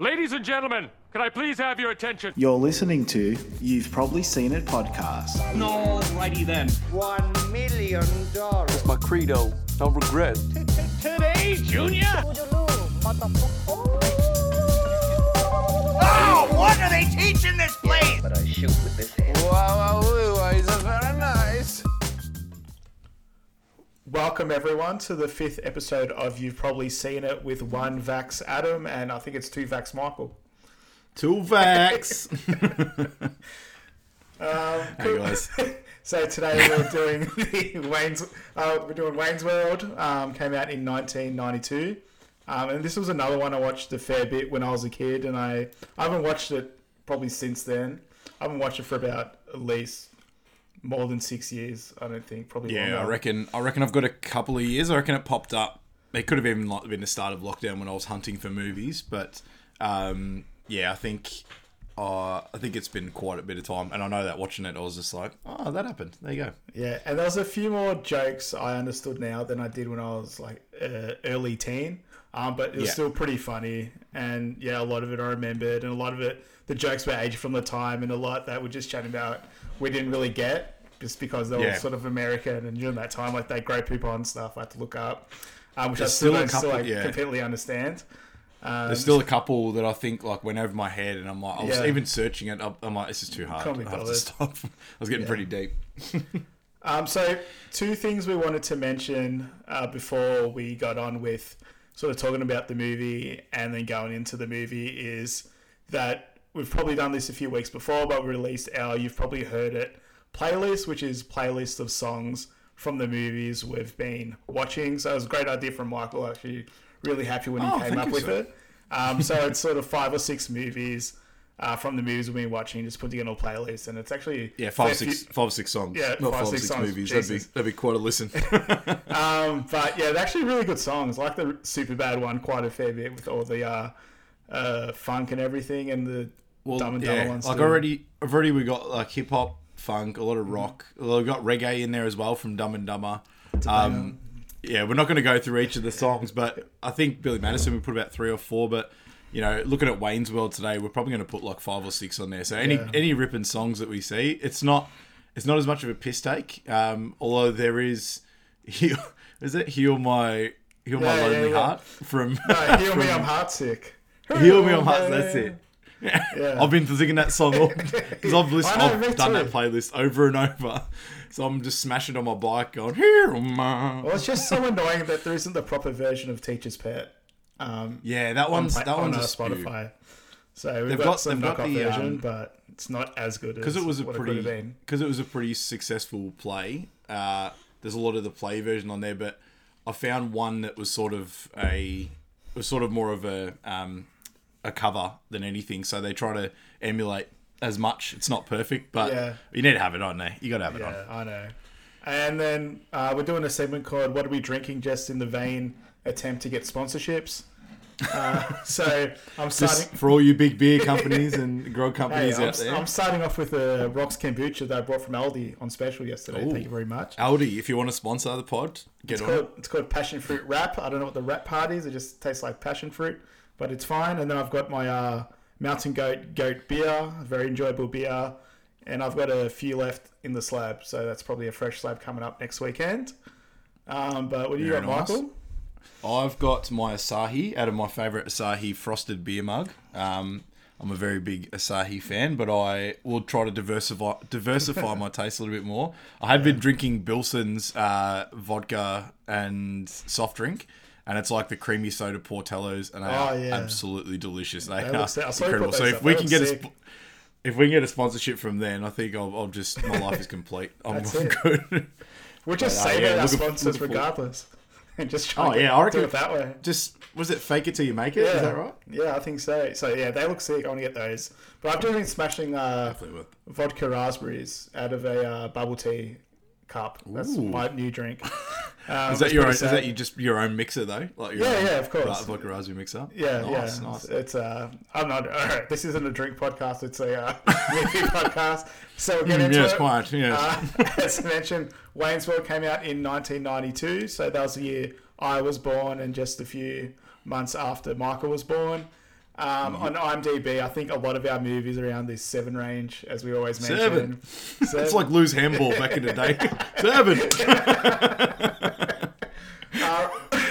Ladies and gentlemen, can I please have your attention? You're listening to You've Probably Seen It podcast. Alrighty then. One million dollars. It's my credo. No regret. Today, Junior. Oh, what are they teaching this place? but I shoot with this hand. Wow, wow, he's very nice. Welcome, everyone, to the fifth episode of You've Probably Seen It with one Vax Adam and I think it's two Vax Michael. Two Vax. Hey guys. so today we're doing the Wayne's uh, we're doing Wayne's World. Um, came out in 1992, um, and this was another one I watched a fair bit when I was a kid, and I I haven't watched it probably since then. I haven't watched it for about at least more than six years. I don't think probably. Yeah, I reckon. I reckon I've got a couple of years. I reckon it popped up. It could have even like been the start of lockdown when I was hunting for movies. But um, yeah, I think uh, I think it's been quite a bit of time. And I know that watching it, I was just like, oh, that happened. There you go. Yeah, and there was a few more jokes I understood now than I did when I was like uh, early teen. Um, but it was Yeah. still pretty funny, and yeah, a lot of it I remembered, and a lot of it, the jokes were aged from the time, and a lot that we're just chatting about we didn't really get just because they were Yeah. sort of American, and during that time, like they grow people and stuff, I had to look up, um, which There's I still don't still, like, yeah. completely understand. Um, There's still a couple that I think like went over my head, and I'm like, I was Yeah. even searching it. I'm- like, this is too hard. I Can't be have to stop. I was getting pretty deep. Um, so, two things we wanted to mention uh, before we got on with sort of talking about the movie and then going into the movie is that we've probably done this a few weeks before, but we released our You've Probably Heard It playlist, which is playlist of songs from the movies we've been watching. So, it was a great idea from Michael. Actually, really happy when he Oh, came up with it. Um, so, it's sort of five or six movies. Uh, from the movies we've been watching, just put together a playlist, and it's actually Yeah, five, six, few- five or six songs. Yeah, not five, five, or six six, movies. That'd be that'd be quite a listen. Um, but yeah, they're actually really good songs. I like the super bad one quite a fair bit with all the uh, uh, funk and everything, and the well, Dumb and yeah, ones. like too. already, already we got like hip hop, funk, a lot of rock. Well, We've got reggae in there as well from Dumb and Dumber. Um, yeah, we're not going to go through each of the songs, but I think Billy Madison we put about three or four. But you know, looking at Wayne's World today, we're probably going to put like five or six on there. So any Yeah. any ripping songs that we see, it's not it's not as much of a piss take. Um, although there is, heal, is it heal my heal my Yeah, yeah, lonely yeah. heart from No, heal me, I'm heartsick. Heal me, I'm heart. That's it. Yeah. I've been singing that song because I've listened, know, I've done too. that playlist over and over. So I'm just smashing on my bike, going here, ma." Well, it's just so annoying that there isn't the proper version of Teacher's Pet. Um, Yeah, that on, one's pa- that on one's uh, a spew. Spotify. So we've They've got, got- some they've got knockoff the, version, um, but it's not as good as because it was a it pretty because it was a pretty successful play. Uh, there's a lot of the play version on there, but I found one that was sort of a was sort of more of a um, a cover than anything. So they try to emulate as much. It's not perfect, but Yeah. you need to have it on there. You got to have it on. Yeah, I know. And then uh, we're doing a segment called "What Are We Drinking?" just in the vain attempt to get sponsorships. Uh, so I'm starting. Just for all you big beer companies and grog Hey, companies I'm, out there. I'm starting off with a Rocks kombucha that I brought from Aldi on special yesterday. Ooh. Thank you very much. Aldi, if you want to sponsor the pod, get It's on called, it. it's called passion fruit wrap. I don't know what the wrap part is. It just tastes like passion fruit, but it's fine. And then I've got my uh, Mountain Goat Goat beer, very enjoyable beer, and I've got a few left in the slab. So that's probably a fresh slab coming up next weekend. Um, but what do you Very got, nice. Michael? I've got my Asahi out of my favourite Asahi frosted beer mug. Um, I'm a very big Asahi fan, but I will try to diversify diversify my taste a little bit more. I had been drinking Billson's uh, vodka and soft drink, and it's like the creamy soda Portellos, and they Oh, are yeah. absolutely delicious. They, They are look sick. I saw you incredible. So if we can get a sp- if we can get a sponsorship from then, I think I'll, I'll just my life is complete. I'm, good. We're just But, uh, saving yeah, our sponsors regardless, and just try Oh, to yeah, I do it that way. just was it fake it till you make it? Is Yeah, that right? Yeah, I think so. So yeah, they look sick. I want to get those. But I've just been smashing uh, vodka raspberries out of a uh, bubble tea cup. That's Ooh. my new drink. Um, Is that your own, is that you just your own mixer though? Like your Yeah, own yeah, of course. vodka raspberry mixer. Yeah, nice, yeah. nice. It's uh, I'm not. All right, this isn't a drink podcast. It's a uh, movie podcast. So we'll get Mm, into yes, it. quite. Yes. Uh, as I mentioned, Wayne's World came out in 1992, so that was the year I was born, and just a few months after Michael was born. Um, on IMDb, I think a lot of our movies around this seven range, as we always mention. Seven. Seven. It's like lose handball back in the day. Seven.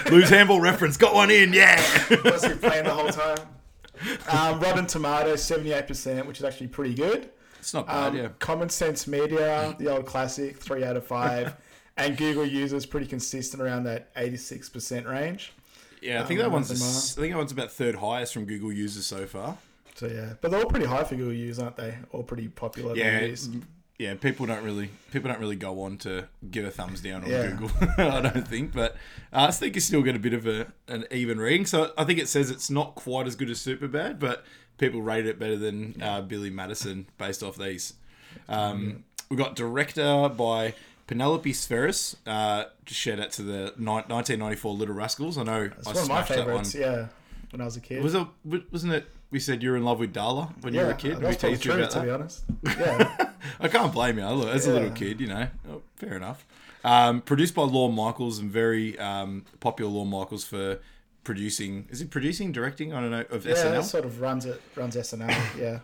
lose handball reference. Got one in. Yeah. was he playing the whole time? Um, Rotten Tomatoes, seventy-eight percent, which is actually pretty good. It's not bad. Um, yeah. Common Sense Media, the old classic, three out of five, and Google users pretty consistent around that eighty-six percent range. Yeah. I think that one's. nothing a more. s- I think that one's about third highest from Google users so far. So yeah, but they're all pretty high for Google users, aren't they? All pretty popular Yeah. Yeah, people don't really people don't really go on to give a thumbs down on Yeah. Google. I don't think, but uh, I think you still get a bit of a an even rating. So I think it says it's not quite as good as Superbad, but people rate it better than uh, Billy Madison based off these. Um, we got director by Penelope Spheeris. Uh, just shout out to the ni- 1994 Little Rascals. I know It's I one of my that favorites. Yeah, when I was a kid. Was it? Wasn't it? We said you were in love with Darla when you were a kid. We That's probably teased you true, about to that. be honest. Yeah, I can't blame you. Look, as a little Yeah. kid, you know, oh, fair enough. Um, produced by Lorne Michaels and very um, popular Lorne Michaels for producing. Is it producing, directing? I don't know of yeah, SNL. that sort of runs it. Runs SNL. Yeah,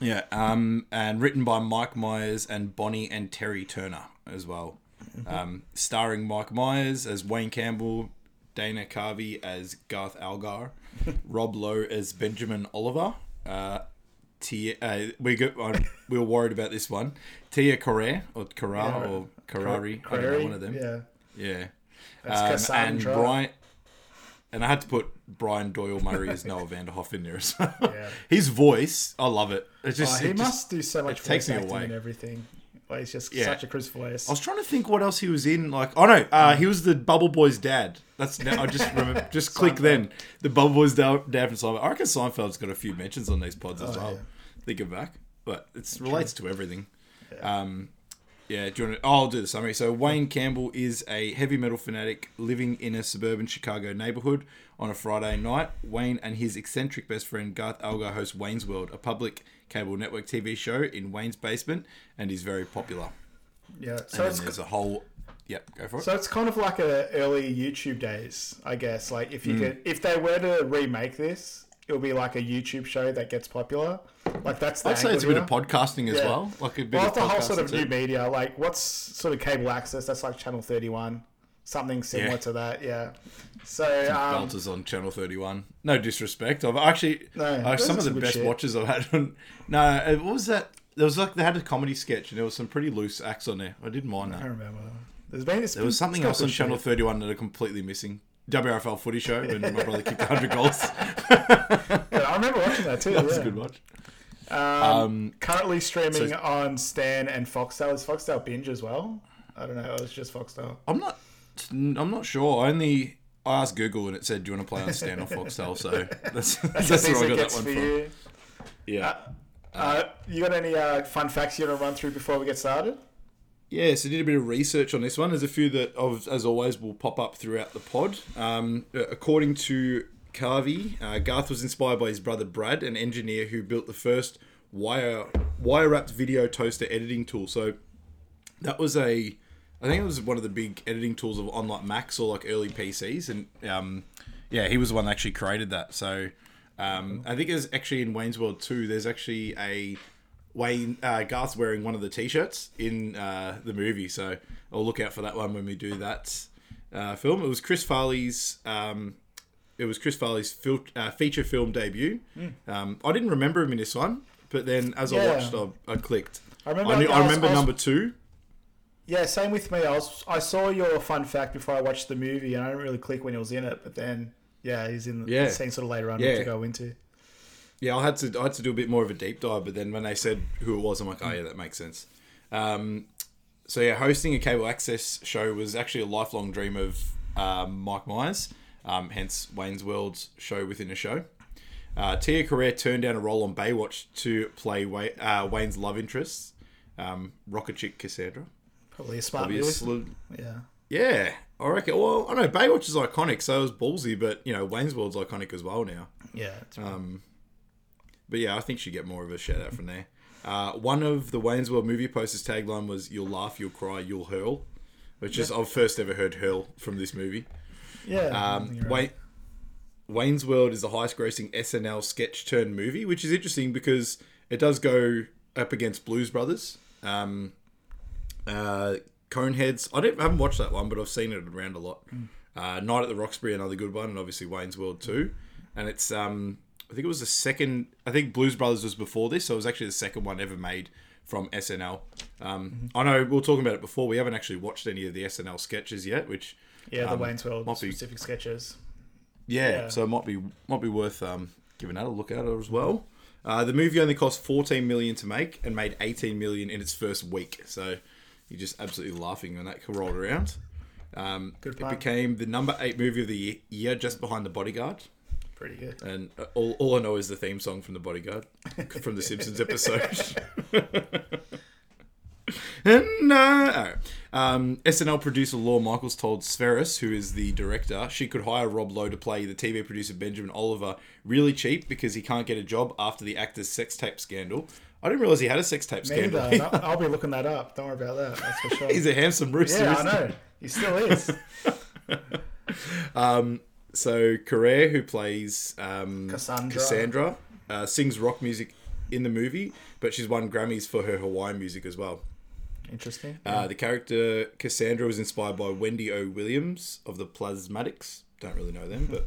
Yeah, um, and written by Mike Myers and Bonnie and Terry Turner as well. Um, starring Mike Myers as Wayne Campbell, Dana Carvey as Garth Algar, Rob Lowe as Benjamin Oliver. Uh, Tia, uh, we got, uh, we were worried about this one. Tia Correa or Carrar Yeah. or Carrari, I don't know one of them. Yeah, Yeah. That's Um, and. Brian, and I had to put Brian Doyle Murray as Noah Vanderhoff in there as well. Yeah. His voice, I love it. It just, oh, he it just- must do so much voice me acting away. and everything. Like, he's just Yeah. such a voice. I was trying to think what else he was in. Like, oh no, uh, he was the Bubble Boy's dad. That's I just remember. Just click then the Bubble Boy's da- dad from Seinfeld. I reckon Seinfeld's got a few mentions on these pods as Oh, well. yeah. Thinking back, but it relates to everything. Um, yeah, do you want to, oh, I'll do the summary. So Wayne Campbell is a heavy metal fanatic living in a suburban Chicago neighborhood on a Friday night. Wayne and his eccentric best friend Garth Algar host Wayne's World, a public cable network TV show in Wayne's basement, and is very popular. yeah, so And it's there's a whole. Yep, go for it. so it's kind of like a early YouTube days, I guess. Like if you Hmm. could, if they were to remake this, it'll be like a YouTube show that gets popular. Like that's the I'd say it's a bit of podcasting as Yeah. well. Like a bit Well, of it's the whole sort of podcasting new media. Like what's sort of cable access? That's like Channel Thirty One, something similar Yeah. to that. Yeah. So um, Belters on Channel 31. No disrespect. I've actually No, uh, some of the best shit. watches I've had on. No, it, what was that? There was like they had a comedy sketch and there was some pretty loose acts on there. I didn't mind that. I remember. There's been There was something else on Channel 31 that are completely missing. WRFL Footy Show when my brother kicked 100 goals. I remember watching that too. that was yeah. a good watch. Um, currently streaming so- on Stan and Foxtel. Is Foxtel binge as well? I don't know. It was just Foxtel. I'm not. I'm not sure. I only I asked Google and it said, "Do you want to play on Stan or Foxtel?" So that's that's, That's where I got that one for from. you. Yeah. Uh, you got any uh, fun facts you want to run through before we get started? Yeah, so did a bit of research on this one. There's a few that, as always, will pop up throughout the pod. Um, uh, according to Carvey, uh, Garth was inspired by his brother Brad, an engineer who built the first wire wire wrapped video toaster editing tool. So that was a, I think it was one of the big editing tools of on like Macs or like early PCs, and um, yeah, he was the one that actually created that. So um, I think it's actually in Wayne's World 2, There's actually a Wayne uh, Garth's wearing one of the t-shirts in uh, the movie, so I'll look out for that one when we do that uh, film. It was Chris Farley's. Um, it was Chris Farley's fil- uh, feature film debut. Um, I didn't remember him in this one, but then as I watched, I, I clicked. I remember. I, knew, I was- remember was- number two. Yeah, same with me. I was I saw your fun fact before I watched the movie, and I didn't really click when he was in it. But then, yeah, he's in the Yeah. scene sort of later on Yeah. to go into. Yeah, I had to I had to do a bit more of a deep dive, but then when they said who it was, I'm like, oh yeah, that makes sense. Um, so yeah, hosting a cable access show was actually a lifelong dream of um, Mike Myers, um, hence Wayne's World's show within a show. Uh, Tia Carrere turned down a role on Baywatch to play Way- uh, Wayne's love interest, um, Rocket Chick Cassandra. Probably a smart move. Obviously, Yeah. yeah, I reckon. Well, I know Baywatch is iconic, so it was ballsy, but you know Wayne's World's iconic as well now. Yeah. It's Um, but yeah, I think she'd get more of a shout out from there. Uh, one of the Wayne's World movie posters tagline was "You'll laugh, you'll cry, you'll hurl," which is I've first ever heard "hurl" from this movie. yeah. Um, right. Wayne, Wayne's World is the highest grossing SNL sketch turn movie, which is interesting because it does go up against Blues Brothers. Um, uh, Coneheads. I, don't, I haven't watched that one, but I've seen it around a lot. Uh, Night at the Roxbury, another good one, and obviously Wayne's World too. And it's um, I think it was the second. I think Blues Brothers was before this, so it was actually the second one ever made from SNL. Um, I know we were talking about it before. We haven't actually watched any of the SNL sketches yet, which Yeah, the um, Wayne's World be specific sketches. yeah, Yeah. so it might be might be worth um, giving that a look at as well. Uh, the movie only cost 14 million to make and made 18 million in its first week. So you're just absolutely laughing when that rolled around. Um, Good it became the number eight movie of the year, just behind The Bodyguard. Pretty good. And uh, all, all I know is the theme song from The Bodyguard, from the Simpsons episode. and, uh, um, SNL producer Lorne Michaels told Spheeris, who is the director, she could hire Rob Lowe to play the TV producer Benjamin Oliver really cheap because he can't get a job after the actor's sex tape scandal. I didn't realize he had a sex tape Me scandal. either. I'll, I'll be looking that up. Don't worry about that. That's for sure. He's a handsome rooster. yeah, I isn't he? know. He still is. So Carrere, who plays um, Cassandra. Cassandra, uh, sings rock music in the movie, but she's won Grammys for her Hawaiian music as well. Interesting. Uh, the character Cassandra was inspired by Wendy O. Williams of the Plasmatics. Don't really know them, but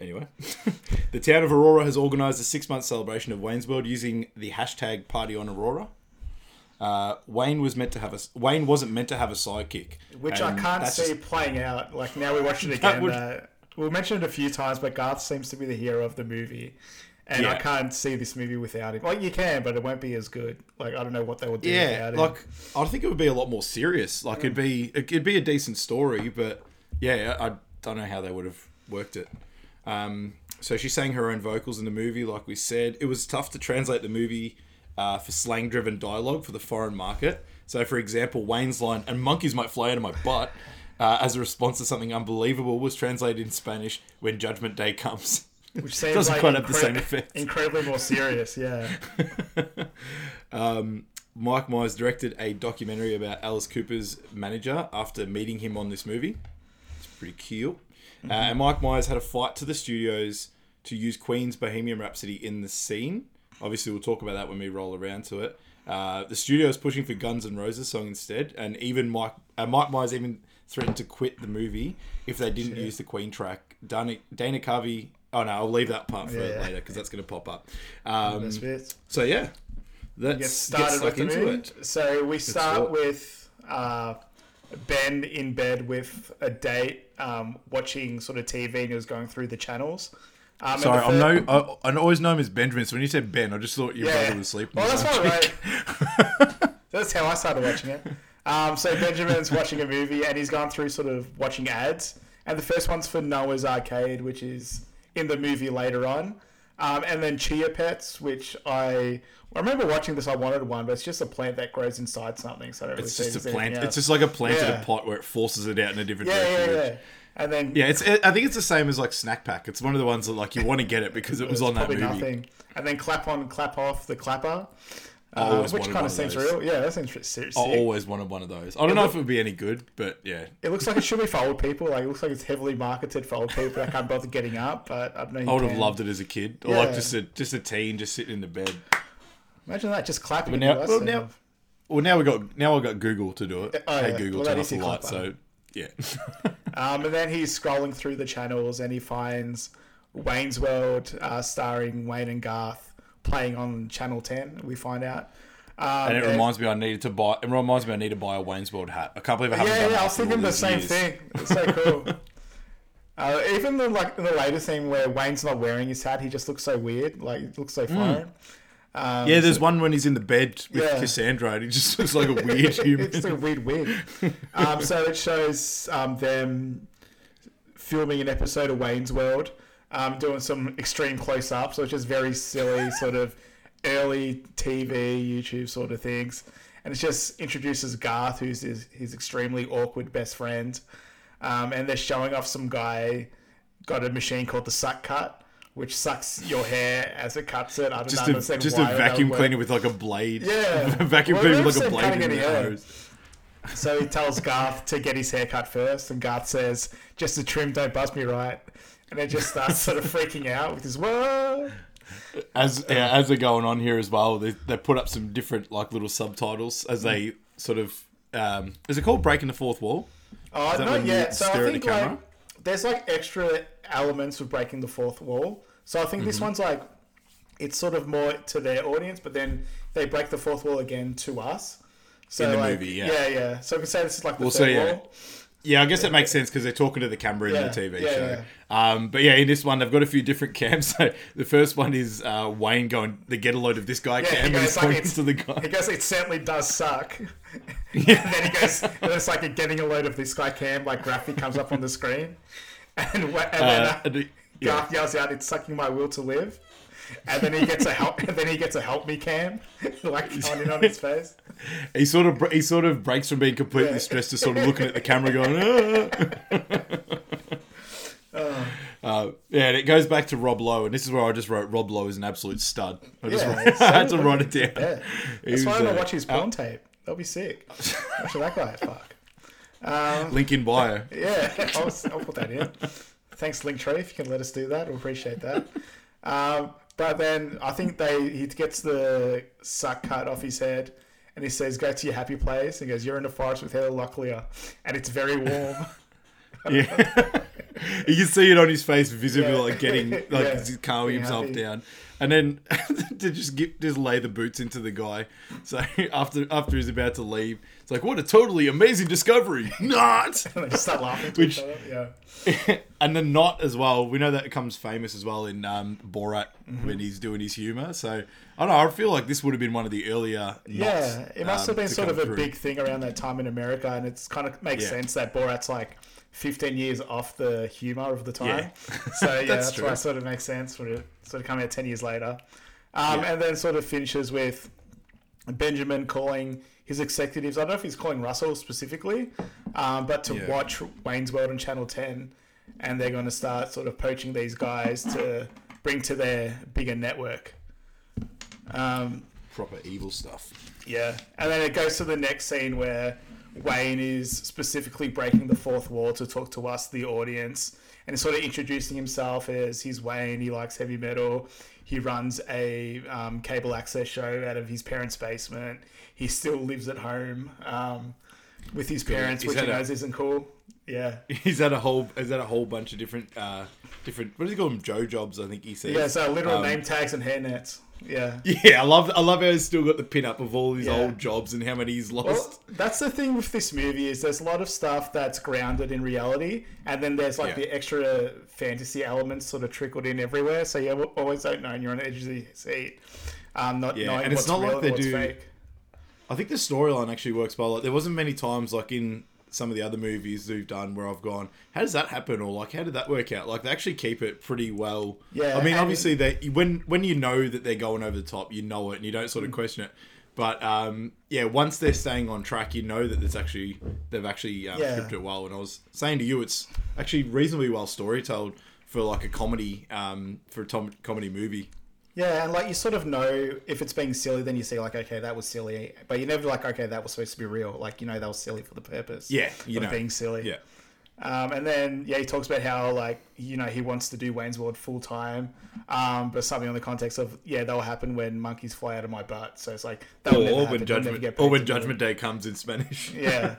anyway. the town of Aurora has organised a six-month celebration of Wayne's World using the hashtag Party on Aurora. Uh, Wayne was meant to have a Wayne wasn't meant to have a sidekick, Which I can't see just- playing out. Like now we watch it again. would- uh, we mentioned it a few times, but Garth seems to be the hero of the movie, and I can't see this movie without him. Like you can, but it won't be as good. Like I don't know what they would do Yeah, without him. like I think it would be a lot more serious. Like it'd be it'd be a decent story, but yeah, I don't know how they would have worked it. Um, so she sang her own vocals in the movie, like we said. It was tough to translate the movie uh, for slang-driven dialogue for the foreign market. So, for example, Wayne's line "and monkeys might fly out of my butt" uh, as a response to something unbelievable was translated in Spanish when Judgment Day comes. which seems doesn't like quite have the same effect. Incredibly more serious. Yeah. um, Mike Myers directed a documentary about Alice Cooper's manager after meeting him on this movie. It's pretty cool. Uh, and Mike Myers had a fight to the studios to use Queen's Bohemian Rhapsody in the scene. Obviously, we'll talk about that when we roll around to it. Uh, the studio is pushing for Guns N' Roses song instead, and even Mike uh, Mike Myers even threatened to quit the movie if they didn't use the Queen track. Dana, Dana Carvey. Oh no, I'll leave that part for Yeah. later because that's going to pop up. Um, so yeah, let's get started stuck with the into movie. it. So we start with uh, Ben in bed with a date, um, watching sort of TV, and he was going through the channels. Um, Sorry, I'm no. I, I always know him as Benjamin. So when you said Ben, I just thought your Yeah. brother was sleeping. Well, that's right. that's how I started watching it. Um, so Benjamin's watching a movie, and he's gone through sort of watching ads. And the first one's for Noah's Arcade, which is in the movie later on. Um, and then Chia Pets, which I I remember watching this. I wanted one, but it's just a plant that grows inside something. So I don't really It's see just a plant. anything It's just like a planted Yeah. a pot where it forces it out in a different yeah, direction. yeah, yeah. And then Yeah, it's. I think it's the same as like snack pack. It's one of the ones that like you want to get it because it was on that movie. nothing. And then clap on, clap off the clapper, uh, which kind of of seems those. real. Yeah, that seems serious. I always wanted one of those. I don't know if it would be any good, but yeah. It looks like it should be for old people. Like it looks like it's heavily marketed for old people that can't bother getting up. But I don't know. I would have loved it as a kid, or like just a just a teen just sitting in the bed. Imagine that, just clapping. But into now, us well, and- now, well, now we got now I got Google to do it. Oh, hey yeah. Google, Well, turn that off is the light. So yeah. Um, and then he's scrolling through the channels and he finds Wayne's World, uh, starring Wayne and Garth, playing on Channel Ten. We find out. Um, And it reminds me I needed to buy. It reminds me I need to buy a Wayne's World hat. I can't believe I haven't Yeah, done yeah, I was thinking the same years. thing. It's so cool. uh, even the like the later scene where Wayne's not wearing his hat, he just looks so weird. Like it looks so foreign. Um, Yeah, there's one when he's in the bed with Yeah. Cassandra and he just looks like a weird human. it's like a weird wig. Um, so it shows um, them filming an episode of Wayne's World, um, doing some extreme close ups, which is very silly, sort of early TV, YouTube sort of things. And it just introduces Garth, who's his, his extremely awkward best friend. Um, and they're showing off some guy got a machine called the Suck Cut, which sucks your hair as it cuts it. I don't just a, understand just a vacuum cleaner with like a blade. Yeah. a vacuum Well, cleaner with like a blade in the nose. So he tells Garth to get his hair cut first, and Garth says, "Just the trim, don't buzz me right." And then just starts sort of freaking out with his whoa. as yeah, as they're going on here as well, they, they put up some different like little subtitles as they sort of um, is it called breaking the fourth wall? Oh, not yet. So I think like there's like extra elements of breaking the fourth wall. So I think Mm-hmm. this one's like it's sort of more to their audience, but then they break the fourth wall again to us. So In the like, movie, yeah. yeah, yeah. So we can say this is like the Well, third so, yeah. wall. Yeah, I guess it makes sense because they're talking to the camera in Yeah, the TV yeah, show. Um, but yeah, in this one, they've got a few different cams. So the first one is uh, Wayne going, "They get a load of this guy Yeah, cam," he and goes he's like to the he goes, it certainly does suck. and then he goes, and it's like a getting a load of this guy cam, like graphic comes up on the screen, and, and then Uh, uh, and yeah. Garth yells out, "It's sucking my will to live." And then he gets a help. And then he gets a help me cam, like on in on his face. He sort of he sort of breaks from being completely Yeah. stressed to sort of looking at the camera, going, "Ah." Uh, yeah, and it goes back to Rob Lowe, and this is where I just wrote Rob Lowe is an absolute stud. I just Yeah, wrote- I had to write it down. Yeah, He that's why I want uh, to watch his porn tape. That'll be sick. Watch that guy. Fuck. Link in bio. Yeah, I'll, I'll put that in. Thanks, Linktree, if you can let us do that. We'll appreciate that. Um, but then I think they he gets the suck cut off his head, and he says, "Go to your happy place." And goes, "You're in the forest with Heather Locklear, and it's very warm." Yeah. you can see it on his face visibly, Yeah. like getting, like Yeah. calming himself happy. down. And then to just get, just lay the boots into the guy. So after after he's about to leave, it's like, what a totally amazing discovery. Not! and they start laughing Which- Yeah, and then not as well. We know that it comes famous as well in um, Borat Mm-hmm. when he's doing his humor. So I don't know. I feel like this would have been one of the earlier. yeah. knots, It must um, have been sort of a through. big thing around that time in America, and it's kind of makes Yeah. sense that Borat's like 15 years off the humor of the time. Yeah. So yeah, That's that's, why it sort of makes sense for it sort of come out 10 years later. Um, Yeah. And then sort of finishes with Benjamin calling his executives. I don't know if he's calling Russell specifically, um, but to Yeah. watch Wayne's World on Channel 10, and they're going to start sort of poaching these guys to bring to their bigger network. Um, proper evil stuff. yeah, and then it goes to the next scene where Wayne is specifically breaking the fourth wall to talk to us, the audience, and sort of introducing himself as he's Wayne. He likes heavy metal. He runs a um, cable access show out of his parents' basement. He still lives at home um, with his parents, He's which he had a- isn't cool. Yeah. He's had a whole. He's had a whole bunch of different, uh, different. What does he call them? Joe jobs, I think he says. Yeah, so literal Um, name tags and hairnets. Yeah. Yeah, I love. I love how he's still got the pin up of all his Yeah. old jobs and how many he's lost. Well, that's the thing with this movie is there's a lot of stuff that's grounded in reality, and then there's like Yeah. the extra fantasy elements sort of trickled in everywhere. So you always don't know, and you're on the edge of the seat, um, not Yeah, knowing and it's what's not like real they do- fake. I think the storyline actually works well. Like there wasn't many times like in some of the other movies we've done where I've gone, how does that happen, or like how did that work out? Like they actually keep it pretty well. Yeah, I mean, obviously they when when you know that they're going over the top, you know it, and you don't Mm. sort of question it. But um, yeah, once they're staying on track, you know that it's actually they've actually um, Yeah. scripted it well. And I was saying to you, it's actually reasonably well storytold for like a comedy um, for a tom- comedy movie. Yeah, and like you sort of know if it's being silly, then you see like, okay, that was silly, but you never like, okay, that was supposed to be real. Like you know, that was silly for the purpose. Yeah, you of know, being silly. Yeah. Um, and then yeah, he talks about how like you know he wants to do Wayne's World full time, um, but something on the context of yeah that'll happen when monkeys fly out of my butt. So it's like that'll never happen. when never judgment, or when to do it. Judgment Day comes in Spanish. Yeah.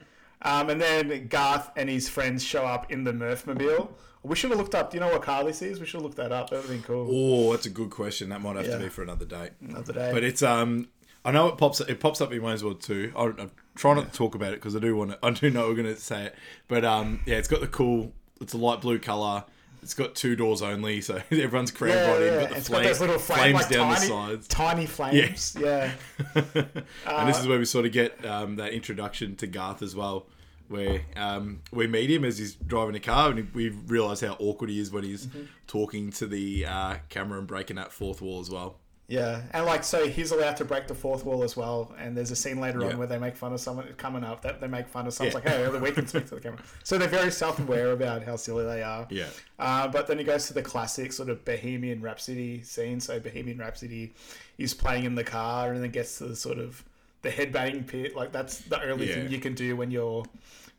um, and then Garth and his friends show up in the Mirthmobile. We should have looked up. Do you know what car this is? We should have looked that up. That would have been cool. Oh, that's a good question. That might have Yeah. to be for another day. Another day. But it's um, I know it pops it pops up in Wayne's World too. I, I'm trying not to talk about it because I do want to. I do know we're going to say it, but um, yeah, it's got the cool. It's a light blue color. It's got two doors only, so everyone's crammed yeah, right in. yeah. But the It's flame, got those little flame, flames like down tiny, the sides. tiny flames. Yeah. and this is where we sort of get um, that introduction to Garth as well, where um, we meet him as he's driving a car, and we realise how awkward he is when he's Mm-hmm. talking to the uh, camera and breaking that fourth wall as well. Yeah, and like so, he's allowed to break the fourth wall as well. And there's a scene later Yeah. on where they make fun of someone coming up. That they make fun of someone Yeah. like, "Hey, we can speak to the camera." So they're very self-aware about how silly they are. Yeah. Uh, but then he goes to the classic sort of Bohemian Rhapsody scene. So Bohemian Rhapsody is playing in the car, and then gets to the sort of the headbanging pit. Like that's the only Yeah. thing you can do when you're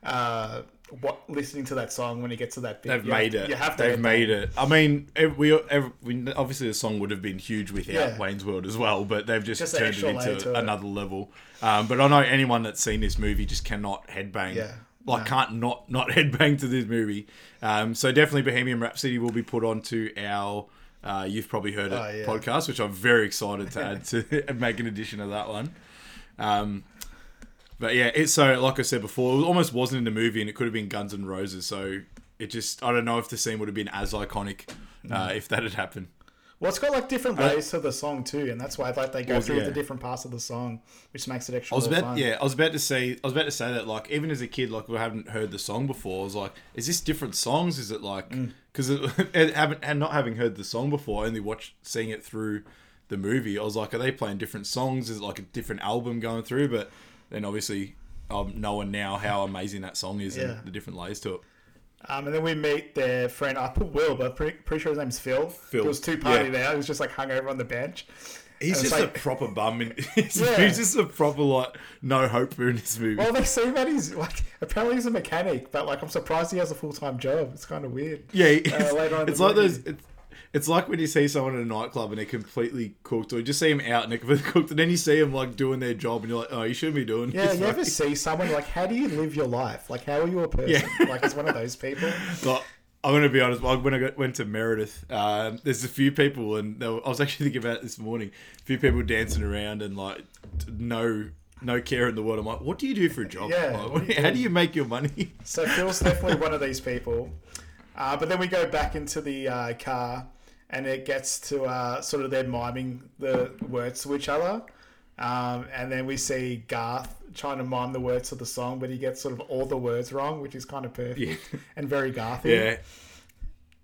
uh, what listening to that song when he gets to that bit. They've You made have- it. You have to. They've made it. I mean, we, we obviously the song would have been huge without Yeah. Wayne's World as well, but they've just, Just turned it into to it. another level. Um, but I know anyone that's seen this movie just cannot headbang. Yeah. Like No. can't not not headbang to this movie. Um, so definitely Bohemian Rhapsody will be put onto our. Uh, you've probably heard it Oh, yeah. podcast, which I'm very excited to add to and make an addition of that one. Um, but yeah, it's so like I said before, it almost wasn't in the movie, and it could have been Guns N' Roses. So it just I don't know if the scene would have been as iconic uh, Mm. if that had happened. Well, it's got like different layers to the song too, and that's why like they go Well, through yeah. the different parts of the song, which makes it extra I was about fun. yeah, I was about to say I was about to say that like even as a kid, like we haven't heard the song before. I was like, is this different songs? Is it like Mm. because it, haven't and not having heard the song before, only watched seeing it through the movie. I was like, are they playing different songs? Is it like a different album going through? But then obviously. Um, knowing now how amazing that song is Yeah. and the different layers to it. Um, and then we meet their friend. I put Will, but pretty, pretty sure his name's Phil. Phil, He was too partied yeah. out. He was just like hung over on the bench. He's just like- a proper bum. In, he's, Yeah. he's just a proper like no hope for in this movie. Well, they say that he's like apparently he's a mechanic, but like I'm surprised he has a full time job. It's kind of weird. yeah, uh, it's, later on it's like those. It's, it's like when you see someone in a nightclub and they're completely cooked, or you just see them out and they're completely cooked, and then you see them like doing their job, and you're like, oh, you shouldn't be doing. Yeah, this. you ever see someone like how do you live your life? Like how are you a person? Yeah. Like it's one of those people. Like, I'm gonna be honest. When I got, went to Meredith, um, there's a few people, and were, I was actually thinking about it this morning. A few people dancing around and like no no care in the world. I'm like, what do you do for a job? Yeah, Like, what do how do? do you make your money? So Phil's definitely one of these people. Uh, but then we go back into the uh, car, and it gets to uh, sort of them miming the words to each other. Um, and then we see Garth trying to mime the words to the song, but he gets sort of all the words wrong, which is kind of perfect Yeah. and very Garthy. Yeah.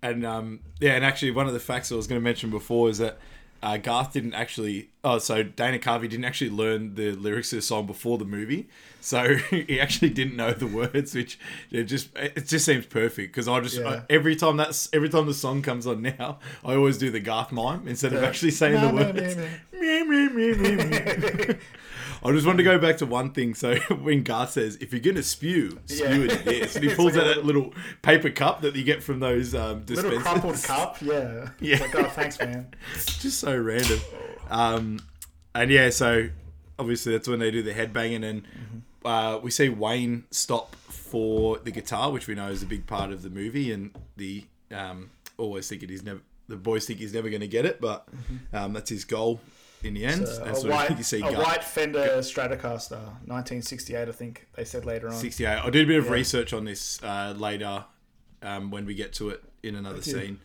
And um, yeah, and actually, one of the facts I was going to mention before is that uh, Garth didn't actually. Oh, so Dana Carvey didn't actually learn the lyrics of the song before the movie, so he actually didn't know the words, which it just it just seems perfect because I just Yeah. I- every time that's every time the song comes on now, I always do the Garth mime instead of actually saying No, the no, words. no, I just wanted to go back to one thing. So when Garth says, "If you're gonna spew, spew Yeah. into this," and he pulls like out a that little paper cup that you get from those um, Little crumpled cup, yeah. Yeah. Like, oh, thanks, man. just so random. Um, and yeah, so obviously that's when they do the headbanging, and uh, we see Wayne stop for the guitar, which we know is a big part of the movie, and the um, always think he's never. The boys think he's never going to get it, but um, that's his goal in the end. So a, white, you see a white Fender Stratocaster, 1968, I think they said later on. 68. I did a bit of research on this uh, later um, when we get to it in another scene.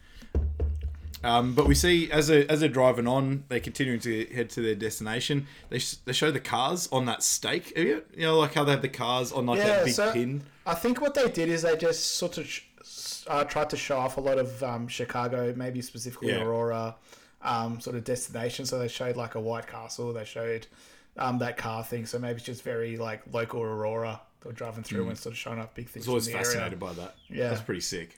Um, but we see as they as they're driving on, they're continuing to head to their destination. They, sh- they show the cars on that stake. You know, like how they have the cars on like that big so pin. I think what they did is they just sort of sh- uh, tried to show off a lot of um, Chicago, maybe specifically Yeah. Aurora, um, sort of destination. So they showed like a White Castle. They showed um, that car thing. So maybe it's just very like local Aurora. They're driving through and sort of showing off big things. I was always the area. fascinated by that. Yeah. That's pretty sick.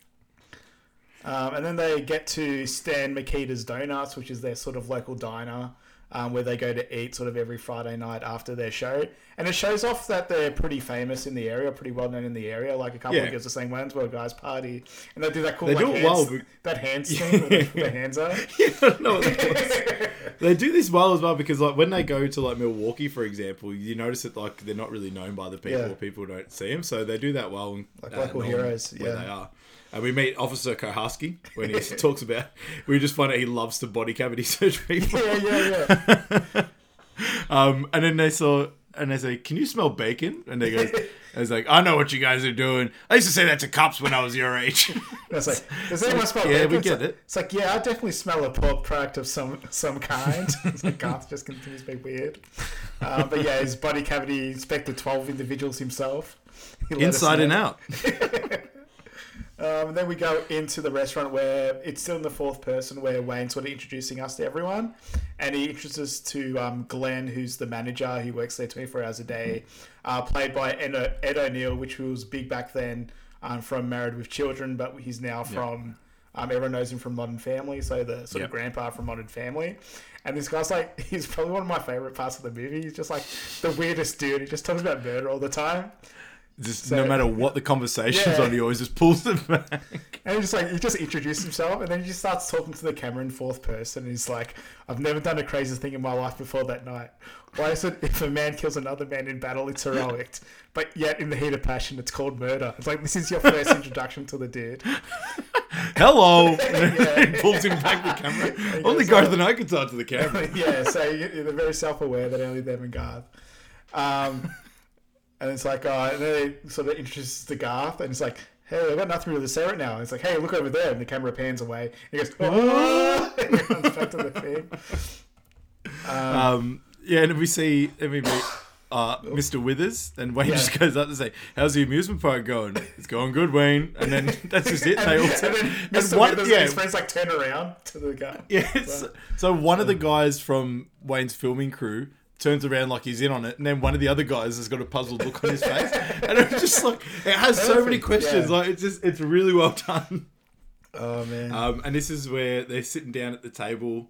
Um, and then they get to Stan Mikita's Donuts, which is their sort of local diner um, where they go to eat sort of every Friday night after their show. And it shows off that they're pretty famous in the area, pretty well known in the area. Like a couple Yeah. of girls are saying, where guys party? And they do that cool They like, do it hands, that hands thing where their hands up. I don't know what that was. they do this well as well because like when they go to like Milwaukee, for example, you notice that like they're not really known by the people Yeah. people don't see them, so they do that well. Like local heroes, where yeah. they are. And we meet Officer Koharski when he talks about. We just find out he loves to body cavity search people. yeah, yeah, yeah. Um, and then they saw, and they say, "Can you smell bacon?" And they go, "I was like, I know what you guys are doing. I used to say that to cops when I was your age." It's like, does anyone smell yeah, bacon? we It's get like- it. It's like, yeah, I definitely smell a pork product of some some kind. it's like Garth just continues to be weird. Uh, but yeah, his body cavity inspected 12 individuals himself. He let us Inside and out. Um, and then we go into the restaurant where it's still in the fourth person where Wayne's sort of introducing us to everyone. And he introduces us to um, Glenn, who's the manager who works there 24 hours a day, uh, played by Ed, O- Ed O'Neill, which was big back then um, from Married with Children, but he's now from. Um, everyone knows him from Modern Family, so the sort Yep. of grandpa from Modern Family. And this guy's like, he's probably one of my favorite parts of the movie. He's just like the weirdest dude. He just talks about murder all the time. Just no matter what the conversation's Yeah. on, he always just pulls them back. And he just like he just introduces himself, and then he just starts talking to the camera in fourth person. And he's like, "I've never done a crazy thing in my life before that night. Why is it if a man kills another man in battle, it's heroic, but yet in the heat of passion, it's called murder? It's like this is your first introduction to the dude. Hello! he pulls him back the camera. Only Garth and I can talk to the camera. yeah, so you- they're very self-aware that only them and Garth. Um, and it's like, uh, and then they sort of introduces to Garth, and it's like, hey, I've got nothing really to say right now. It's like, hey, look over there, and the camera pans away. And He goes, oh, and he runs back to the thing. Um, yeah, and we see, and we meet uh, Mr. Withers, and Wayne Yeah. just goes up to say, "How's the amusement park going?" It's going good, Wayne. And then that's just it. They all and turn- then and Mr. one- Withers yeah, and his friends like turn around to the guy. yeah, it's- so one of the guys from Wayne's filming crew turns around like he's in on it, and then one of the other guys has got a puzzled look on his face, and it's just like it has so many questions. yeah. Like it's just it's really well done. Oh man. Um, and this is where they're sitting down at the table,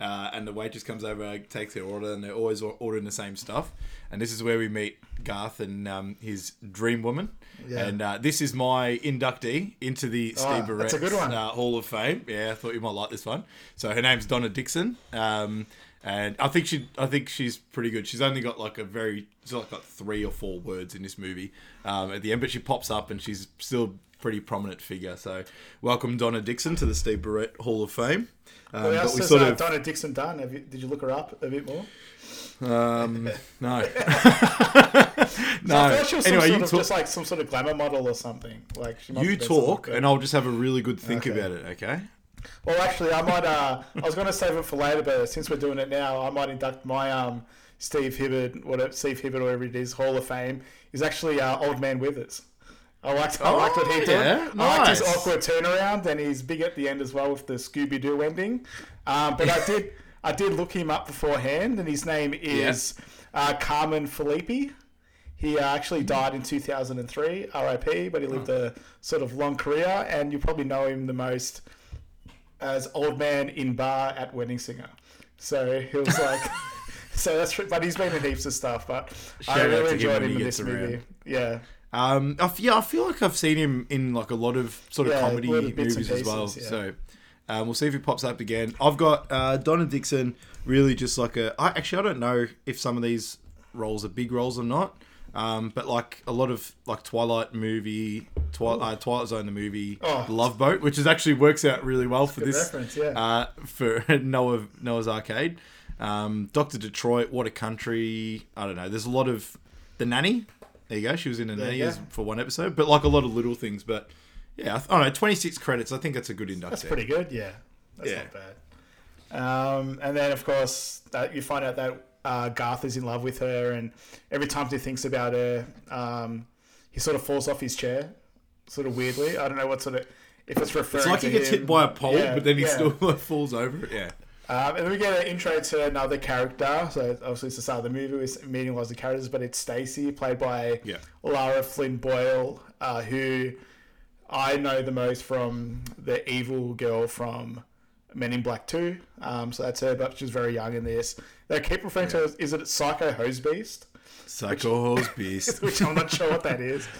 uh, and the waitress comes over, takes their order, and they're always ordering the same stuff. And this is where we meet Garth and um, his dream woman. Yeah. And uh, this is my inductee into the Steve Oh, a Barrett's. Uh, Hall of Fame. Yeah, I thought you might like this one. So her name's Donna Dixon. Um, and I think she, I think she's pretty good. She's only got like a very, she's like got three or four words in this movie um, at the end, but she pops up and she's still pretty prominent figure. So welcome Donna Dixon to the Steve Barrett Hall of Fame. Um, what else we has sort uh, of Donna Dixon done? Have you, did you look her up a bit more? um, no, I no. thought she was Anyway, you talk. just like some sort of glamour model or something. Like You have been something talk, and I'll just have a really good think Okay. about it. Okay. Well, actually, I might. Uh, I was going to save it for later, but since we're doing it now, I might induct my um, Steve Hibbert, whatever Steve Hibbert, whatever it is, Hall of Fame is actually uh, Old Man Withers. I liked, I liked what he Oh, did. yeah, I liked his awkward turnaround, and he's big at the end as well with the Scooby Doo ending. Um, but I did, I did look him up beforehand, and his name is uh, Carmen Filippi. He uh, actually died in 2003, RIP, but he lived a sort of long career, and you probably know him the most as old man in bar at Wedding Singer. So he was like, so that's. But he's been in heaps of stuff. But I Shout out to really enjoyed when him in this movie. around. Yeah, Um, I f- yeah, I feel like I've seen him in like a lot of sort of Yeah, comedy movies and as well. yeah. So um, we'll see if he pops up again. I've got uh, Donna Dixon, really just like a. I, actually, I don't know if some of these roles are big roles or not. Um, but like a lot of like Twilight movie, Twi- uh, Twilight Zone the movie, Oh. Love Boat, which is actually works out really well for this reference, yeah. uh, for Noah Noah's Arcade. Um, Doctor Detroit, What a Country. I don't know. There's a lot of the nanny. There you go. She was in the nanny as, for one episode, but like a lot of little things. But yeah, I, th- I don't know. 26 credits. I think that's a good induct. that's pretty good. Yeah, that's Yeah. not bad. Um, and then of course that you find out that uh, Garth is in love with her, and every time he thinks about her, um, he sort of falls off his chair, sort of weirdly. I don't know what sort of if it's referring. It's like he gets him. hit by a pole, Yeah, but then he yeah. still like, falls over it. Yeah. Um, and then we get an intro to another character. So obviously it's the start of the movie. We're meeting lots of characters, but it's Stacy, played by Yeah. Lara Flynn Boyle, uh, who I know the most from the evil girl from Men in Black Two. Um, so that's her, but she's very young in this. They keep referring to her as, is it Psycho Hose Beast? Psycho Horse Beast. Which I'm not sure what that is.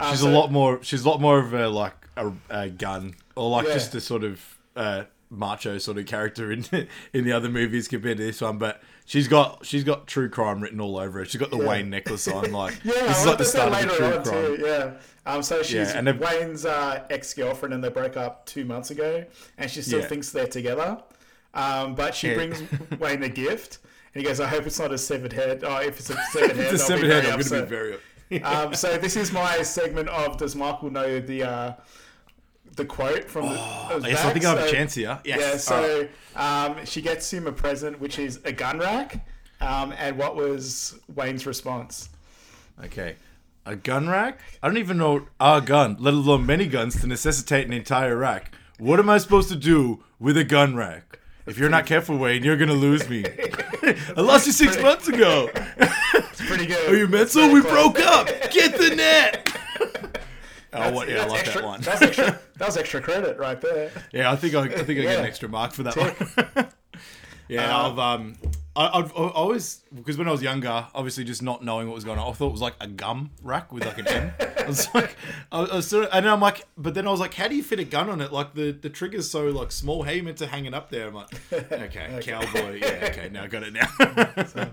Um, She's so- a lot more. She's a lot more of a like a, a gun or like Yeah. just a sort of uh, macho sort of character in in the other movies compared to this one. But she's got she's got true crime written all over her. She's got the Wayne necklace on. Like Yeah, this is like the start of the true crime. too. Yeah. Um, so she's Yeah, and Wayne's uh, ex-girlfriend, and they broke up two months ago, and she still Yeah. thinks they're together. Um, but she Yeah. brings Wayne a gift, and he goes, "I hope it's not a severed head. Oh, if it's a severed head, The I'll be head. very I'm gonna upset." be very. Um, so this is my segment of Does Michael know the uh, the quote from the Oh, yes, I think I have a chance here. Yes. Yeah, so um, she gets him a present, which is a gun rack. Um, and what was Wayne's response? Okay. A gun rack? I don't even know a gun, let alone many guns, to necessitate an entire rack. What am I supposed to do with a gun rack? If you're not careful, Wayne, you're gonna lose me. I lost you six months ago. It's pretty good. Are you mental? We broke up. Get the net. Oh, what? Yeah, I That's like extra, that one. That was extra. That was extra credit right there. Yeah, I think I, I think I get an extra mark for that one. yeah, I've um, I, I've I always because when I was younger, obviously just not knowing what was going on, I thought it was like a gum rack with like an M. I was like, I was, I was sort of, and then I'm like, but then I was like, how do you fit a gun on it? Like the the trigger's so like small. How you meant to hang it up there? I'm like, okay, cowboy. Yeah, okay, now I got it now.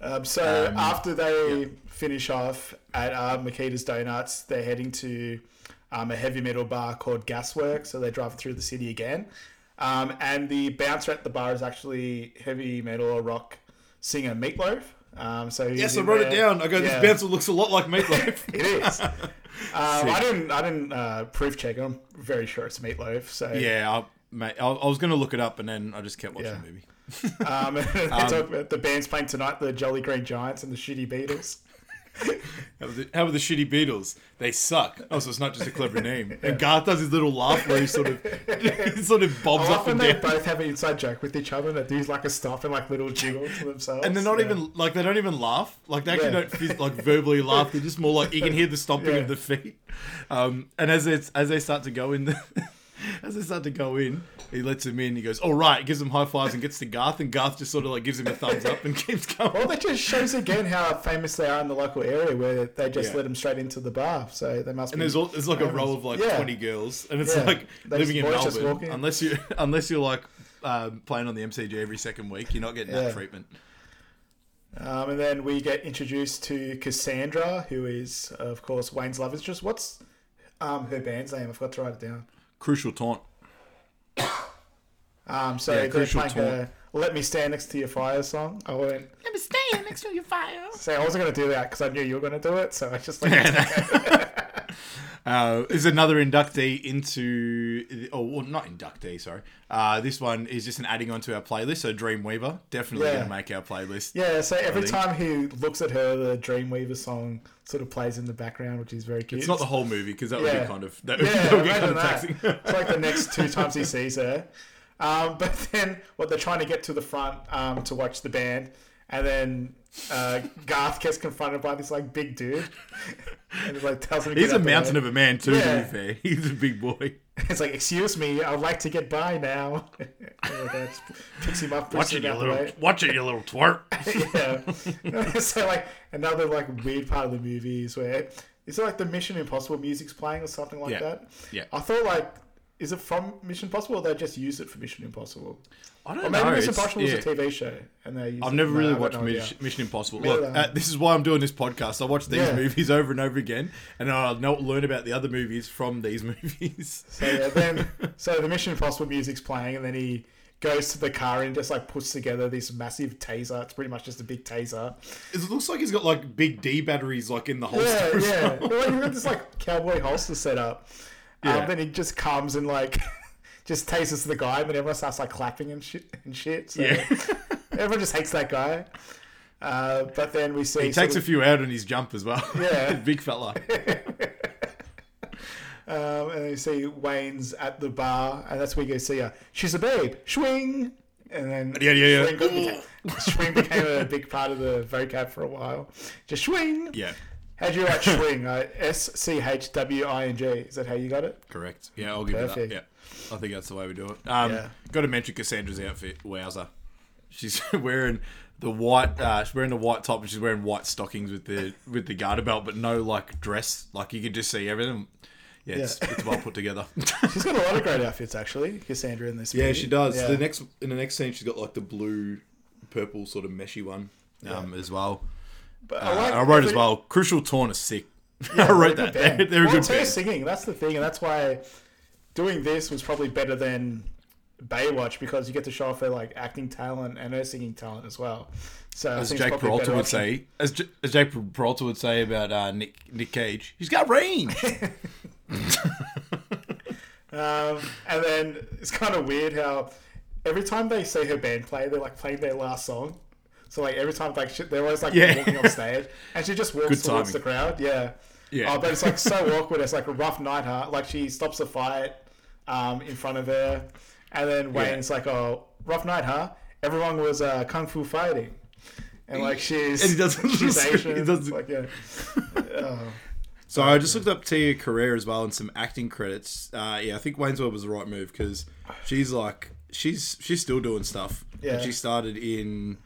Um, so after they finish off at uh, Mikita's Donuts, they're heading to um, a heavy metal bar called Gasworks. So they're driving through the city again. Um, and the bouncer at the bar is actually heavy metal or rock singer Meatloaf. Um, so yes, I wrote it down. I go, this bouncer looks a lot like Meatloaf. It is. um, I didn't. I didn't uh, proof check. it. I'm very sure it's Meatloaf. So yeah, I, mate, I, I was going to look it up, and then I just kept watching Yeah. the movie. Um, they talk about the band's playing tonight, the Jolly Green Giants and the Shitty Beatles. How were, the, how were the shitty Beatles? They suck. Oh, so it's not just a clever name. And Garth does his little laugh where he sort of, he sort of bobs up and they down. both have an inside joke with each other. that do like a stop and like little jiggle to themselves. And they're not Yeah. even like they don't even laugh. Like they actually Yeah. don't phys- like verbally laugh. They're just more like you can hear the stomping Yeah. of the feet. Um, and as it's as they start to go in, as they start to go in, he lets him in. He goes, "All right," gives him high fives and gets to Garth, and Garth just sort of like gives him a thumbs up and keeps going. Well, that just shows again how famous they are in the local area, where they just Yeah. let them straight into the bar. So they must. And be there's all, there's like a famous. row of like Yeah. 20 girls, and it's Yeah. like They living in just- boys just walk Melbourne. in. Unless you unless you're like um, playing on the MCG every second week, you're not getting that treatment. Um, and then we get introduced to Cassandra, who is, of course, Wayne's love interest. What's um, her band's name? I forgot to write it down. Crucial taunt. Um, so Yeah, they're Crucial playing her "Let Me Stand Next to Your Fire" song. I went. Let me stand next to your fire. So I wasn't going to do that because I knew you were going to do it. So I just like. Uh, is another inductee into, oh, well, not inductee, sorry. Uh, this one is just an adding onto our playlist. So Dreamweaver, definitely Yeah. going to make our playlist. Yeah, so every think. time he looks at her, the Dreamweaver song sort of plays in the background, which is very cute. It's not the whole movie because that would Yeah. be kind of that would, Yeah, that would be kind imagine of that. taxing. It's like the next two times he sees her. Um, but then what they're trying to get to the front um, to watch the band, and then uh, Garth gets confronted by this like big dude, and he like tells him He's a mountain way. of a man too. To be fair, he's a big boy. It's like, excuse me, I'd like to get by now. and picks him up, pushes him out the way. watch it, you little twerp. yeah. so like another like weird part of the movie is where is it like the Mission Impossible music's playing or something like Yeah. that? Yeah. I thought like is it from Mission Impossible or they just use it for Mission Impossible? I don't Or maybe know. Mission it's- Impossible yeah. was a TV show and they I've never really watched. Mission, Mission Impossible. Really? Look, uh, this is why I'm doing this podcast. I watch these Yeah. movies over and over again, and I know learn about the other movies from these movies. So yeah, then so the Mission Impossible music's playing and then he goes to the car and just like puts together this massive taser. It's pretty much just a big taser. It looks like he's got like big D batteries like in the holster. Yeah, yeah. something. Well, you've got this like cowboy holster set up. Yeah. Um, then he just comes and like just tases the guy, and then everyone starts like clapping and shit and shit. So Yeah. everyone just hates that guy. Uh, but then we see He takes a few out on his jump as well. Yeah. big fella. um, and then you see Wayne's at the bar, and that's where you go see her. She's a babe. Schwing. And then Yeah, yeah, yeah. Schwing, became, schwing became a big part of the vocab for a while. Just schwing. Yeah, How'd you write schwing? Uh, S C H W I N G. Is that how you got it? correct. Yeah, I'll give Perfect. you that. Yeah, I think that's the way we do it. Um, Yeah. got to mention Cassandra's outfit. Wowzer, she's wearing the white. Uh, she's wearing the white top and she's wearing white stockings with the with the garter belt, but no like dress. Like you can just see everything. Yeah, It's, Yeah. it's well put together. She's got a lot of great outfits actually, Cassandra in this. Yeah, she does. Yeah. The next in the next scene, she's got like the blue, purple sort of meshy one um, as well. But Uh, I, like I wrote as well. Crucial Taunt is sick. Yeah, I wrote that. They're, band. they're a well, good it's her band. singing. That's the thing, and that's why doing this was probably better than Baywatch because you get to show off her like acting talent and her singing talent as well. So I As Jake Peralta would say, as, J- as Jake Peralta would say about uh, Nick Nick Cage, he's got range. Um, and then it's kind of weird how every time they see her band play, they're like playing their last song. So like every time like she, they're always like Yeah. walking on stage, and she just walks towards the crowd. Yeah, Yeah. Oh, but it's like so awkward. It's like a rough night, huh? Like she stops the fight um, in front of her, and then Wayne's like, "Oh, rough night, huh? Everyone was uh, kung fu fighting." And like she's And he doesn't- she's he doesn't- Like yeah, oh, So I just looked up Tia Carrere as well and some acting credits. Uh, yeah, I think Wayne's World was the right move because she's like she's she's still doing stuff. Yeah. And she started in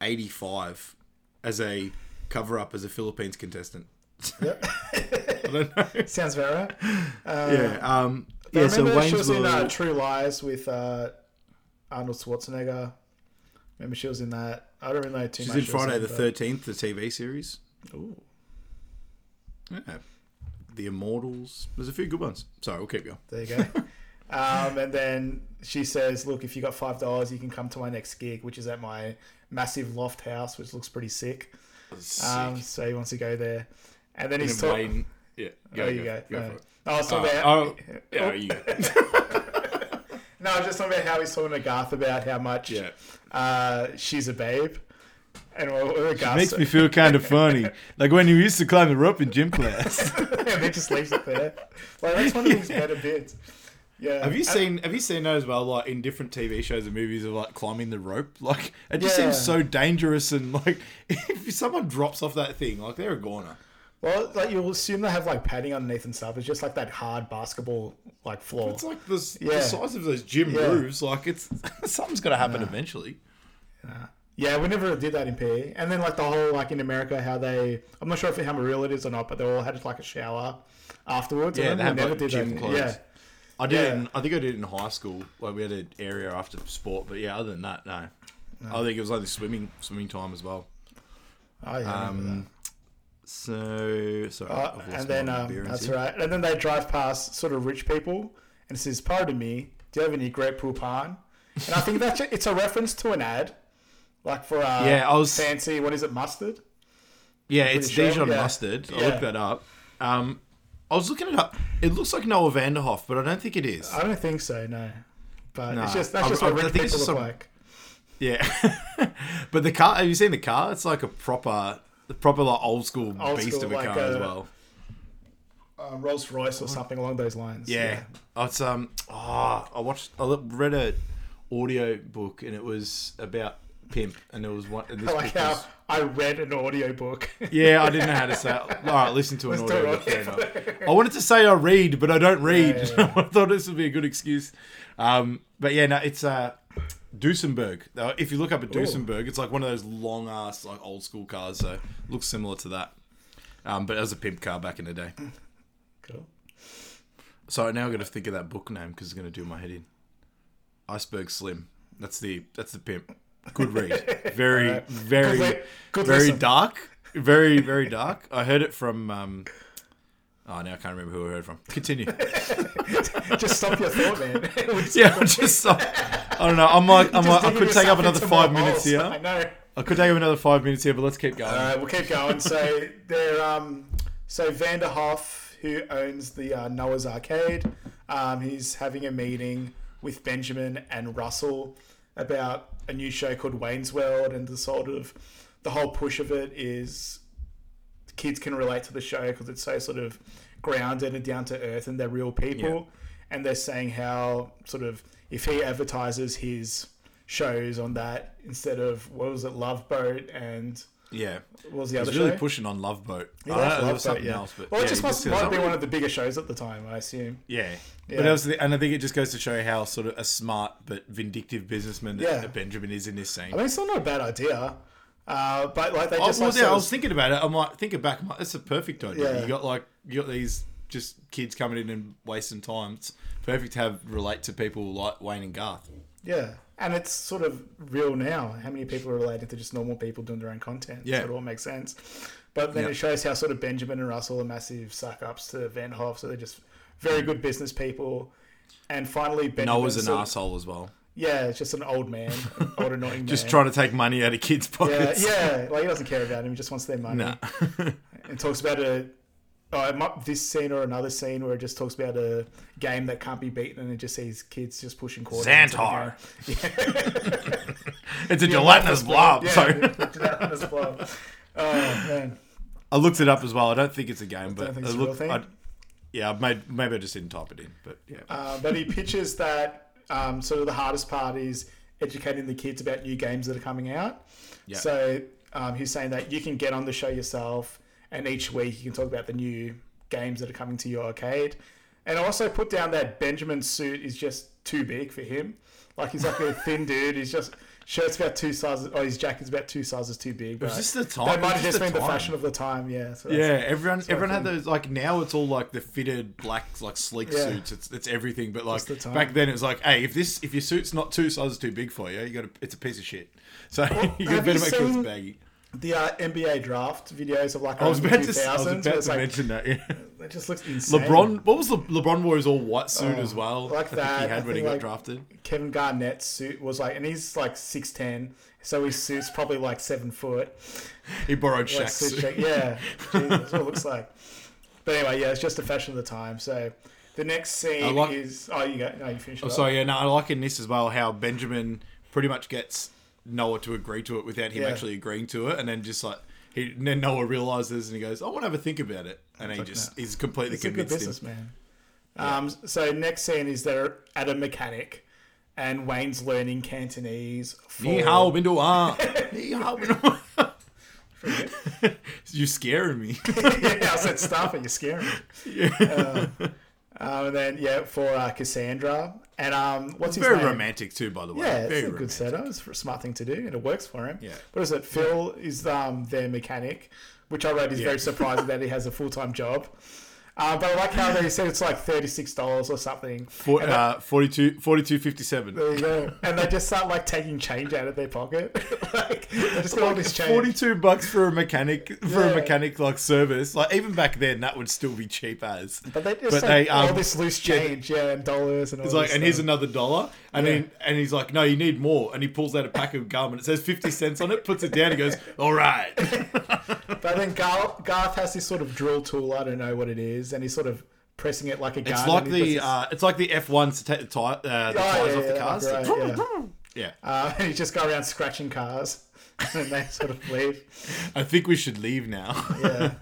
'85 as a cover up as a Philippines contestant. I don't know. Sounds about right. yeah. Um. I Yeah. So Wayne's she was in uh, True Lies with uh, Arnold Schwarzenegger. Remember she was in that. I don't really know too She's much. in she was Friday the but- Thirteenth, the TV series. Ooh. Yeah. The Immortals. There's a few good ones. Sorry, we'll keep going. There you go. um, and then she says, "Look, if you got five dollars, you can come to my next gig, which is at my massive loft house, which looks pretty sick." Um, so he wants to go there, and then he's talking. Wayne- Yeah. Go, Oh, you go, go. go No. for it. I was talking Uh, about. oh, yeah, you. No, I was just talking about how he's talking to Garth about how much Yeah. uh, she's a babe, and what what Garth Makes me feel kind of funny, like when you used to climb the rope in gym class. and then just leaves it there. Like that's one of his better bits. Yeah. Have you seen Have you seen that as well? Like in different TV shows and movies of like climbing the rope. Like it just Yeah. seems so dangerous and like if someone drops off that thing, like they're a goner. Well, like you'll assume they have like padding underneath and stuff. It's just like that hard basketball like floor. It's like this Yeah. the size of those gym Yeah. roofs. Like it's something's got to happen eventually. Yeah, we never did that in PE. And then like the whole like in America, how they I'm not sure if how real it is or not, but they all had like a shower afterwards. Yeah, they have, like, gym that. clothes. Yeah, I did. Yeah. in, I think I did it in high school. Like we had an area after sport, but yeah, other than that, no. I think it was only swimming swimming time as well. oh yeah. I remember Um, so sorry, Uh, and then um, that's here. right. And then they drive past sort of rich people, and it says, "Pardon me, do you have any Grey Poupon?" And I think that's it's a reference to an ad, like for uh, Yeah, I was- fancy. What is it? Mustard. Yeah, it's sure, Dijon yeah. mustard. I Yeah. looked that up. Um, I was looking it up. It looks like Noah Vanderhoff, but I don't think it is. I don't think so. No, but it's just that's just I- what I rich people look some- like. Yeah, but the car. Have you seen the car? It's like a proper, the proper like old school Old beast school, of a like car as well. Um, Rolls Royce or something along those lines. Yeah. Oh, it's um. Oh, I watched. I read a audio book and it was about pimp, and it was one. And this I like how was- I read an audio book. Yeah, I didn't know how to say. it. All right, listen to an Let's audio book. I wanted to say I read, but I don't read. Yeah, yeah, I thought this would be a good excuse. Um, but yeah, no, it's uh, Duesenberg. Now, If you look up at Duesenberg, it's like one of those long ass, like old school cars. So looks similar to that. Um, but as a pimp car back in the day. Cool. So now I've got to think of that book name because it's going to do my head in. Iceberg Slim. That's the that's the pimp. Good read. Very very Good good very listen. dark. Very very dark. I heard it from. Um, oh, now I can't remember who I heard from. Continue. Just stop your thought, man. yeah, just. Stop I don't know. I'm like I'm like I could take up another five minutes holes. here. I know. I could take up another five minutes here, but let's keep going. All right, we'll keep going. So they're um, so Vanderhoff, who owns the uh, Noah's Arcade, um, he's having a meeting with Benjamin and Russell about a new show called Wayne's World, and the sort of the whole push of it is kids can relate to the show because it's so sort of grounded and down to earth, and they're real people. And they're saying how sort of if he advertises his shows on that instead of what was it, Love Boat and yeah. what was the He's other really show? pushing on Love Boat. He I don't loves know, uh, there Love Boat, something yeah. else, but well, yeah, it just must might be one of the bigger shows at the time, I assume. Yeah. Yeah. But was the, and I think it just goes to show how sort of a smart but vindictive businessman that Yeah. Benjamin is in this scene. I mean, it's still not a bad idea, uh, but like they Oh, just well, like, yeah, I was of- thinking about it. I'm like thinking back. I'm like, that's a perfect idea. Yeah. You got like you got these just kids coming in and wasting time. It's perfect to have relate to people like Wayne and Garth. yeah, and it's sort of real now. How many people are related to just normal people doing their own content? Yeah. so it all makes sense. But then Yeah. it shows how sort of Benjamin and Russell are massive suck ups to Van Hoff, so they're just very good business people. And finally, Benjamin Noah's an sort of- asshole as well. Yeah, it's just an old man, an old annoying man. Just trying to take money out of kids' pockets. yeah, like he doesn't care about him. He just wants their money. Nah. and talks about a might, this scene or another scene where it just talks about a game that can't be beaten, and it just sees kids just pushing quarters. Xantar. game. it's a gelatinous blob. Yeah, Sorry. gelatinous blob. Oh man, I looked it up as well. I don't think it's a game, but I a real looked- thing? I- yeah, I made, maybe I just didn't type it in, but yeah. uh, but he pitches that um, sort of the hardest part is educating the kids about new games that are coming out. Yeah. So um, he's saying that you can get on the show yourself, and each week you can talk about the new games that are coming to your arcade. and I also put down that Benjamin's suit is just too big for him. Like he's like a thin dude. He's just shirt's about two sizes, or his jacket's about two sizes too big. was but just the time- That might have just just the been the time. fashion of the time. Yeah. So Yeah, everyone everyone had those like now it's all like the fitted black like sleek Yeah. suits. It's it's everything. But like the back then it was like, hey, if this if your suit's not two sizes too big for you, you got to it's a piece of shit. So you got have better make sure it's baggy. The uh, NBA draft videos of like I was about to, I was about to like, mention that. Yeah. It just looks insane. LeBron, what was the LeBron wore his all white suit as well? Oh, like I that, he had when he think, got drafted. Kevin Garnett's suit was like, and he's like six ten, so his suit's probably like seven foot. He borrowed Like Shaq's suit check. Yeah, that's what it looks like. But anyway, yeah, it's just a fashion of the time. So the next scene like- is oh, you go, no, you finish. Oh, it so yeah, no, I like in this as well how Benjamin pretty much gets Noah to agree to it without him Yeah. actually agreeing to it, and then just like he then Noah realizes and he goes, "I want to have a think about it," and he just he's completely It's a good convinced him. businessman. Um, so next scene is they're at a mechanic, and Wayne's learning Cantonese. For, Ni hao bin ah. Ni hao bin. You're scaring me. yeah, I said stuff, and you're scaring me. Um, um, and then yeah, for uh, Cassandra, and um, what's his Very name? romantic too, by the way. Yeah, it's Very a good setup. It's a smart thing to do, and it works for him. Yeah. What is it? Phil is um, their mechanic, which I read is Yeah. very surprising that he has a full time job. Uh, but I like how they said it's like thirty six dollars or something. For, And uh, 42, 42.57. There you go. And they just start like taking change out of their pocket. like just got all this change. 42 bucks for a mechanic for Yeah. a mechanic like service. Like even back then that would still be cheap as. But they just But they, all um, this loose change, yeah, and dollars and all It's like, and here's another dollar, and Yeah. then and he's like, no, you need more, and he pulls out a pack of gum, and it says fifty cents on it, puts it down, he goes, all right, But then Garth, Garth has this sort of drill tool. I don't know what it is, and he's sort of pressing it like a gun. it's like the uh, it's like the F ones to take the tire uh, the Oh, tires yeah, off the yeah, cars. right, yeah. yeah, Uh, and he just go around scratching cars, and they sort of leave. I think we should leave now. Yeah,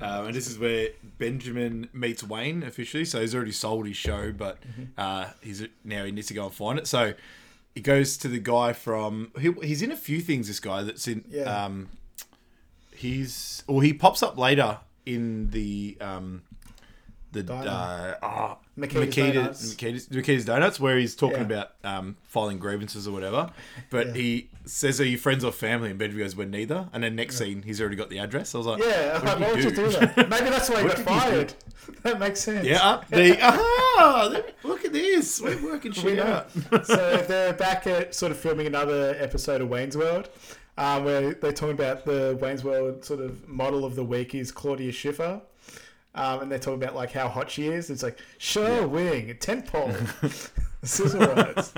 Um, and this is where Benjamin meets Wayne officially. So he's already sold his show, but Mm-hmm. uh, he's now he needs to go and find it. So he goes to the guy from. He, he's in a few things. This guy that's in. Yeah. Um, he's or he pops up later in the um, the uh, ah, Mikita's Donuts. Donuts, where he's talking Yeah. about um, filing grievances or whatever. But Yeah. he says, "Are you friends or family?" And Benjamin goes, "We're neither." And then next scene, he's already got the address. I was like, yeah. what why would you do that? Maybe that's why he got fired. that makes sense. Yeah, the ah, look at this. We're working shit know. out. so they're back at sort of filming another episode of Wayne's World, um, where they're talking about the Wayne's World sort of model of the week is Claudia Schiffer. Um, and they're talking about like how hot she is. It's like show wing, tent pole, scissor words.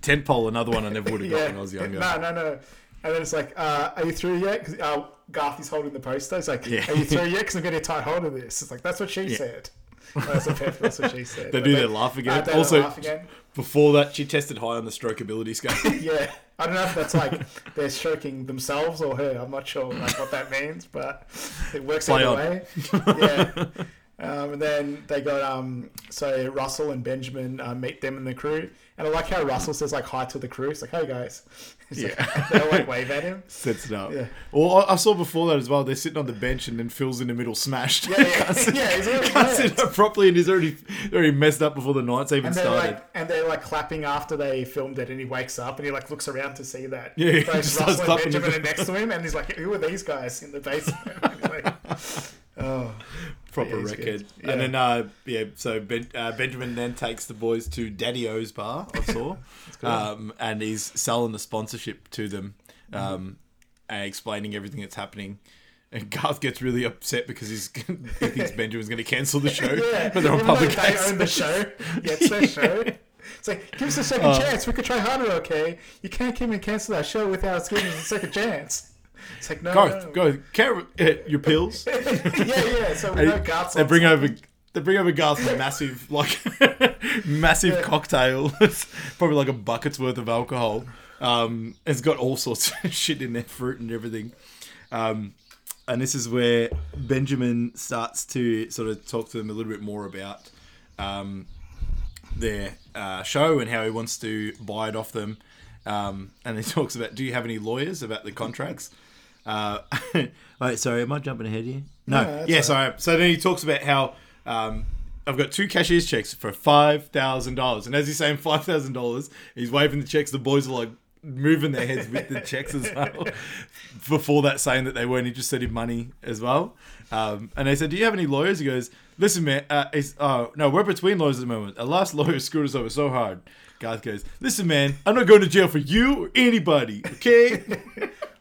Tent pole, another one I never would have got Yeah. when I was younger. No, no, no. And then it's like, uh, are you through yet? Because uh, Garth is holding the poster. It's like, Yeah. are you through yet? Because I'm getting a tight hold of this. It's like, that's what she said. That's, what, that's what she said. They But do their laugh again. Uh, they Also- laugh again. Before that, she tested high on the strokeability scale. Yeah. I don't know if that's like they're stroking themselves or her. I'm not sure like what that means, but it works Play either on. way. Yeah. Um, and then they got um, so Russell and Benjamin uh, meet them and the crew, and I like how Russell says like hi to the crew. It's like, hey guys, It's like, Yeah. they'll like wave at him. Sets it up. Yeah. Well, I I saw before that as well. They're sitting on the bench and then Phil's in the middle, smashed. Yeah, yeah, yeah. He's already Can't sit up properly and he's already already messed up before the night's even And started. like, and they're like clapping after they filmed it, and he wakes up and he like looks around to see that. Yeah, just starts Russell and Benjamin are next to him, and he's like, "Who are these guys in the basement?" Like, oh, proper record. Yeah. And then, uh, yeah, so ben, uh, Benjamin then takes the boys to Daddy O's bar, I saw. um, and he's selling the sponsorship to them um, and explaining everything that's happening. And Garth gets really upset because he's, he thinks Benjamin's going to cancel the show. yeah. But they're on public they access. own the show. Yeah, it's their show. It's like, give us a second Uh. chance. We could try harder, okay? You can't come and cancel our show without us giving us a second chance. It's like, no, Go, no. go. Carry uh, your pills. yeah, yeah. So we know Garth's they bring over they bring over Garth a massive like massive cocktail. It's probably like a bucket's worth of alcohol. Um, it's got all sorts of shit in there, fruit and everything. Um, and this is where Benjamin starts to sort of talk to them a little bit more about um, their uh, show and how he wants to buy it off them. Um, and he talks about, do you have any lawyers about the contracts? Uh, wait, sorry, am I jumping ahead here? No, No, yeah, all sorry. So then he talks about how um, I've got two cashier's checks for five thousand dollars, and as he's saying five thousand dollars, he's waving the checks. The boys are like moving their heads with the checks as well. Before that, saying that they weren't interested in money as well. Um, and they said, "Do you have any lawyers?" He goes, "Listen, man. Uh, uh, no, we're between lawyers at the moment. Our last lawyer screwed us over so hard." Garth goes, "Listen, man. I'm not going to jail for you or anybody. Okay?"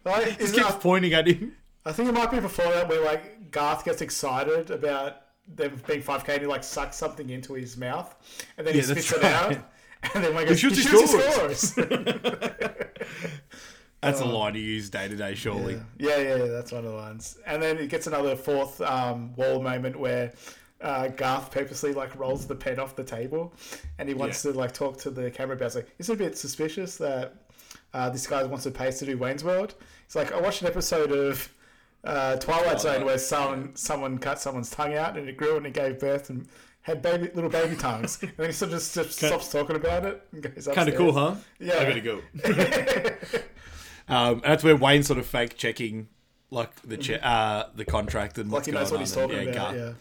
Like, Just keeps that- pointing at him. I think it might be before that where like Garth gets excited about them being 5k and he like sucks something into his mouth and then Yeah, he spits right. it out. And then when he goes, shoots he his shoots his scores. That's a line to use day to day, surely. yeah, yeah, yeah, that's one of the ones. And then it gets another fourth um, wall moment where uh, Garth purposely like rolls the pen off the table and he wants Yeah. to like talk to the camera about it's like, it's a bit suspicious that uh, this guy wants to pay us to do Wayne's World. It's like, I watched an episode of uh, Twilight Zone where someone someone cut someone's tongue out and it grew and it gave birth and had baby little baby tongues. and then he sort of just, just stops talking about it and goes Kind of cool, huh? Yeah. I gotta go. um, and that's where Wayne's sort of fake checking, like the che- uh, the contract and Like what's he knows going what he's on. talking and, about. Yeah.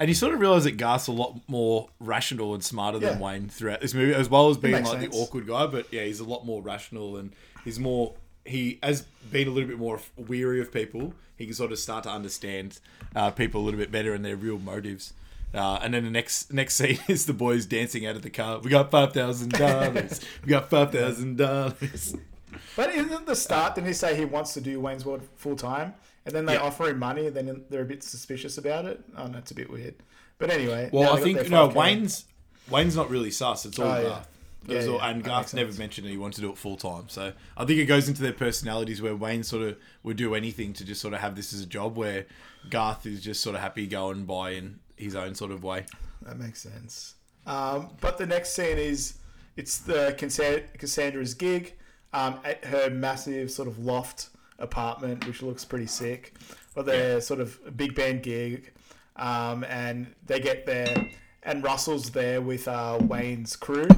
And you sort of realize that Garth's a lot more rational and smarter than Yeah. Wayne throughout this movie, as well as being like sense. the awkward guy. But yeah, he's a lot more rational and he's more. He has been a little bit more weary of people. He can sort of start to understand uh, people a little bit better and their real motives. Uh, and then the next next scene is the boys dancing out of the car. We got five thousand dollars. We got five thousand dollars. But in the start, didn't he say he wants to do Wayne's World full time? And then they Yeah. offer him money, and then they're a bit suspicious about it. Oh, no, it's a bit weird. But anyway. Well, I think no Wayne's Wayne's not really sus. It's all Oh, yeah. Garth. Yeah, all- yeah, and that Garth never mentioned that he wanted to do it full time. So I think it goes into their personalities where Wayne sort of would do anything to just sort of have this as a job, where Garth is just sort of happy going by in his own sort of way. That makes sense. Um, but the next scene is it's the Cassandra's gig um, at her massive sort of loft apartment, which looks pretty sick. Or their sort of a big band gig, um, and they get there, and Russell's there with uh, Wayne's crew,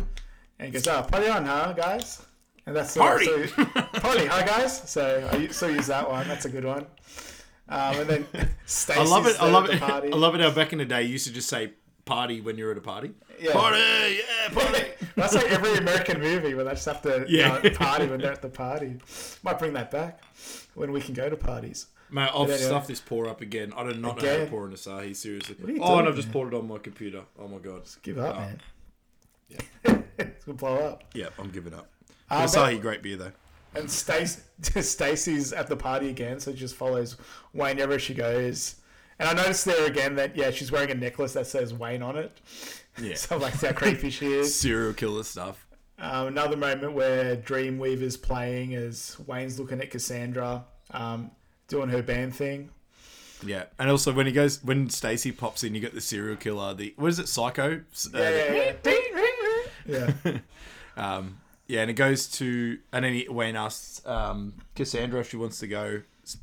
and he goes, "Oh, party on, huh, guys?" And that's Party! so- party, huh, guys? So I still use that one. That's a good one. Um, and then Stacey's I love it. I love it. party. I love it how back in the day you used to just say party when you're at a party. Yeah. Party, yeah, party. That's like every American movie where they just have to Yeah. party when they're at the party. Might bring that back when we can go to parties. Mate, I've anyway. stuffed this pour up again. I do not know how to Again? pour an Asahi, seriously. Oh, and I've just man? poured it on my computer. Oh my god. Give up, Oh. man. it's gonna blow up. Yeah, I'm giving up. Uh, Asahi, but- great beer though. And Stace, Stacy's at the party again, so just follows Wayne wherever she goes. And I noticed there again that yeah, she's wearing a necklace that says Wayne on it. Yeah. So like how creepy she is. Serial killer stuff. Um, another moment where Dreamweaver's playing as Wayne's looking at Cassandra, um, doing her band thing. Yeah, and also when he goes, when Stacy pops in, you get the serial killer. The what is it, Psycho? Uh, Yeah, yeah, yeah. yeah. Um, yeah, and it goes to, and then he, Wayne asks um, Cassandra if she wants to go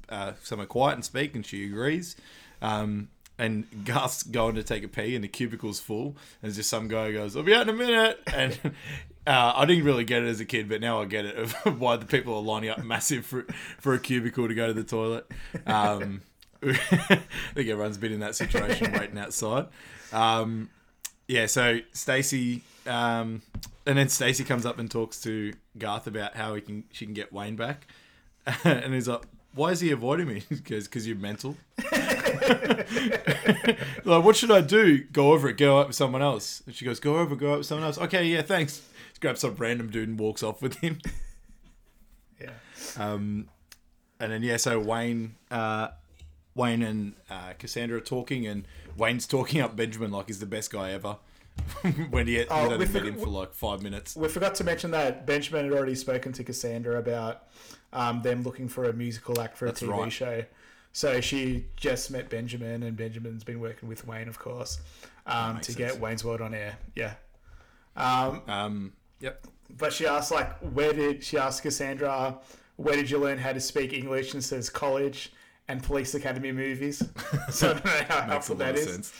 uh, somewhere quiet and speak, and she agrees. Um, and Garth's going to take a pee, and the cubicle's full. And there's just some guy goes, "I'll be out in a minute." And uh, I didn't really get it as a kid, but now I get it of why the people are lining up massive for for a cubicle to go to the toilet. Um, I think everyone's been in that situation, waiting outside. Um, yeah, so Stacy, um, and then Stacy comes up and talks to Garth about how he can she can get Wayne back, and he's like, "Why is he avoiding me?" Goes, "Because you're mental." like, what should I do? Go over it. Go out with someone else. And she goes, "Go over. Go out with someone else." Okay, yeah, thanks. She grabs some random dude and walks off with him. Yeah. Um, and then yeah, so Wayne, uh, Wayne and uh, Cassandra are talking, and Wayne's talking up Benjamin like he's the best guy ever. when he had, Oh, only met forg- him for like five minutes. We forgot to mention that Benjamin had already spoken to Cassandra about um, them looking for a musical act for a TV right. show. So she just met Benjamin, and Benjamin's been working with Wayne, of course, um, to sense. get Wayne's World on air. Yeah. Um, Um, yep. but she asked, like, where did she asked Cassandra, where did you learn how to speak English? And says college and police academy movies. so I don't know how Makes a helpful lot that of is. sense.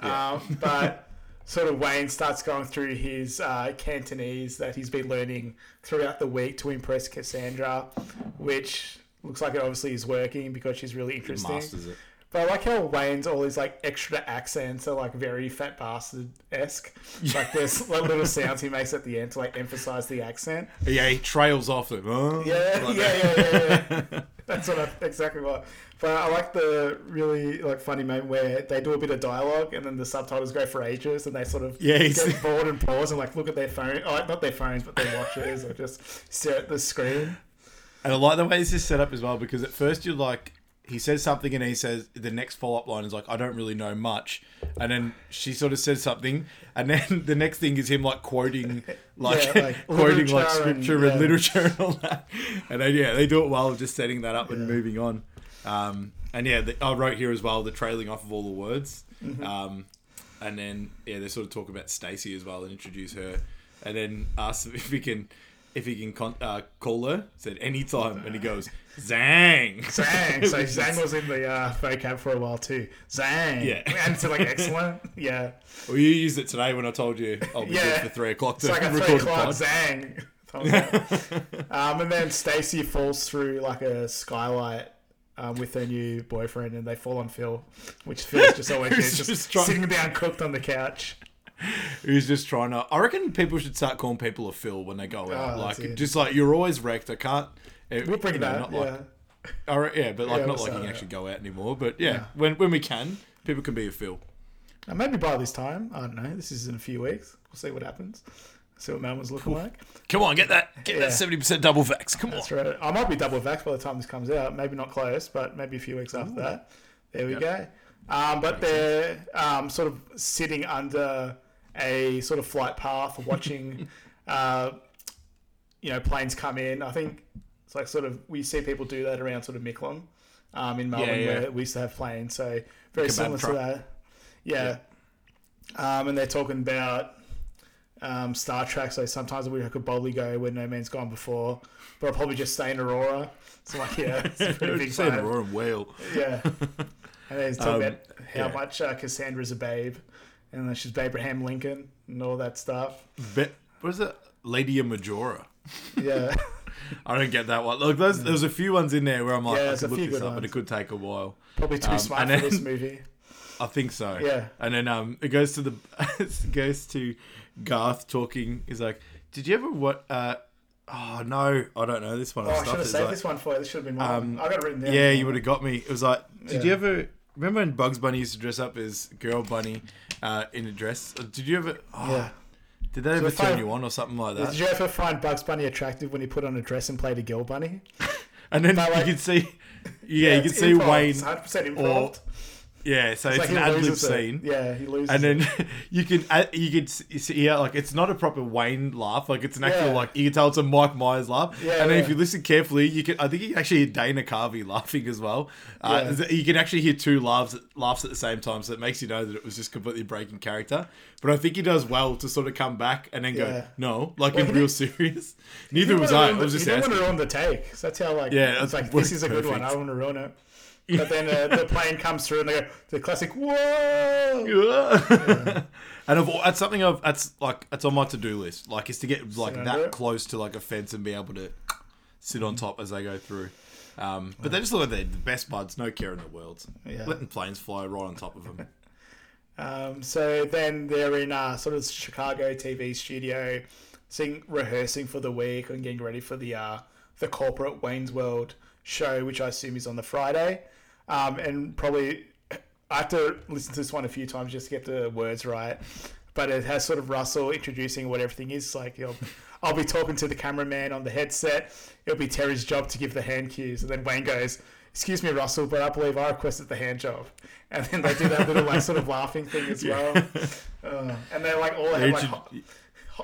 Um, but sort of Wayne starts going through his uh, Cantonese that he's been learning throughout the week to impress Cassandra, which looks like it obviously is working because she's really interesting. Masters it. But I like how Wayne's all these like extra accents are like very fat bastard esque. Like there's like, little sounds he makes at the end to like emphasize the accent. Yeah, he trails off it. Oh, Yeah, like yeah, that. yeah, yeah, yeah. That's what I, exactly what. But I like the really like funny moment where they do a bit of dialogue and then the subtitles go for ages and they sort of Yeah, he's- get bored and pause and like look at their phone, oh, not their phones, but their watches or just stare at the screen. And I like the way this is set up as well because at first you're like, he says something and he says the next follow up line is like, I don't really know much. And then she sort of says something, and then the next thing is him like quoting, like, Yeah, like quoting like literature and- scripture and, literature and all that. And then, yeah, they do it well, just setting that up and moving on. Um, and yeah, the, I wrote here as well the trailing off of all the words. Mm-hmm. Um, and then yeah, they sort of talk about Stacy as well and introduce her, and then ask if he can if he can con- uh, call her. Said anytime, and he goes Zang. Zang. So Zang was in the uh, vocab for a while too. Zang. Yeah. And to like excellent. Yeah. Well, you used it today when I told you I'll be Yeah. good for three o'clock to It's like a three o'clock. Zang. Um, and then Stacy falls through like a skylight um, with her new boyfriend, and they fall on Phil, which Phil's just always just, just sitting down cooked on the couch. Who's just trying to? I reckon people should start calling people a Phil when they go out. Oh, like just like you're always wrecked. I can't. It, We'll bring it know, not Yeah. like- yeah, but like Yeah, not like you can actually go out anymore. But yeah, Yeah. when when we can, people can be a Phil. And maybe by this time, I don't know. This is in a few weeks. We'll see what happens. See what Melbourne's looking like. Come on, get that, get Yeah. that seventy percent double vax. Come on. That's right. I might be double vax by the time this comes out. Maybe not close, but maybe a few weeks after that. There we go. Um, but they're um, sort of sitting under a sort of flight path, watching, uh, you know, planes come in. I think it's like sort of we see people do that around sort of Mickleham um, in Melbourne, yeah. where we used to have planes. So very similar truck. to that. Yeah. Um, and they're talking about um, Star Trek. So sometimes we could boldly go where no man's gone before, but I'll probably just stay in Aurora. So like, yeah, it's a pretty big Saying vibe. Aurora and whale. Yeah. And then he's talking Um, about how yeah. much uh, Cassandra's a babe, and then she's Abraham Lincoln and all that stuff. Be- what is it? Lady of Majora. Yeah. I don't get that one. Look, there's there's a few ones in there where I'm like, Yeah, I could a look this up, but it could take a while. Probably too Um, smart for then- this movie. I think so. Yeah. And then um, it goes to the it goes to Garth talking. He's like, "Did you ever what? Uh, oh no, I don't know this one. Oh, I should have saved like- this one for you. This should have been mine. Um, I got it written down. Yeah, you would have got me. It was like, did you ever remember when Bugs Bunny used to dress up as girl bunny uh, in a dress? Did you ever? Oh, Yeah. Did that ever turn you on or something like that? Did you ever find Bugs Bunny attractive when he put on a dress and played a girl bunny? and then But, like- you could see, yeah, you could see improv. Wayne. 100% improv. or- Yeah, so it's, like an ad lib scene. Yeah, he loses And then it. you can uh, you can yeah like it's not a proper Wayne laugh like it's an actual Yeah. like you can tell it's a Mike Myers laugh Yeah, and then if you listen carefully you can I think you can actually hear Dana Carvey laughing as well uh, Yeah. you can actually hear two laughs laughs at the same time so it makes you know that it was just completely breaking character but I think he does well to sort of come back and then Yeah. go no like Well, in real serious neither was I I was just he didn't want to ruin the take. So that's how like Yeah, it's like this is a good one. I don't want to ruin it. But then uh, the plane comes through and they go the classic whoa. and I've, that's something I've that's like that's on my to do list. Like is to get like Sit that under it. close to like a fence and be able to sit on top as they go through. Um, but they just look like they're the best buds, no care in the world. Yeah. Letting planes fly right on top of them. Um, so then they're in uh, sort of Chicago TV studio, sing rehearsing for the week and getting ready for the uh, the corporate Wayne's World show, which I assume is on the Friday. Um, and probably I have to listen to this one a few times just to get the words right. But it has sort of Russell introducing what everything is. Like he'll, I'll be talking to the cameraman on the headset. It'll be Terry's job to give the hand cues, and then Wayne goes, "Excuse me, Russell, but I believe I requested the hand job." And then they do that little like sort of laughing thing as well. Uh, and they like all have like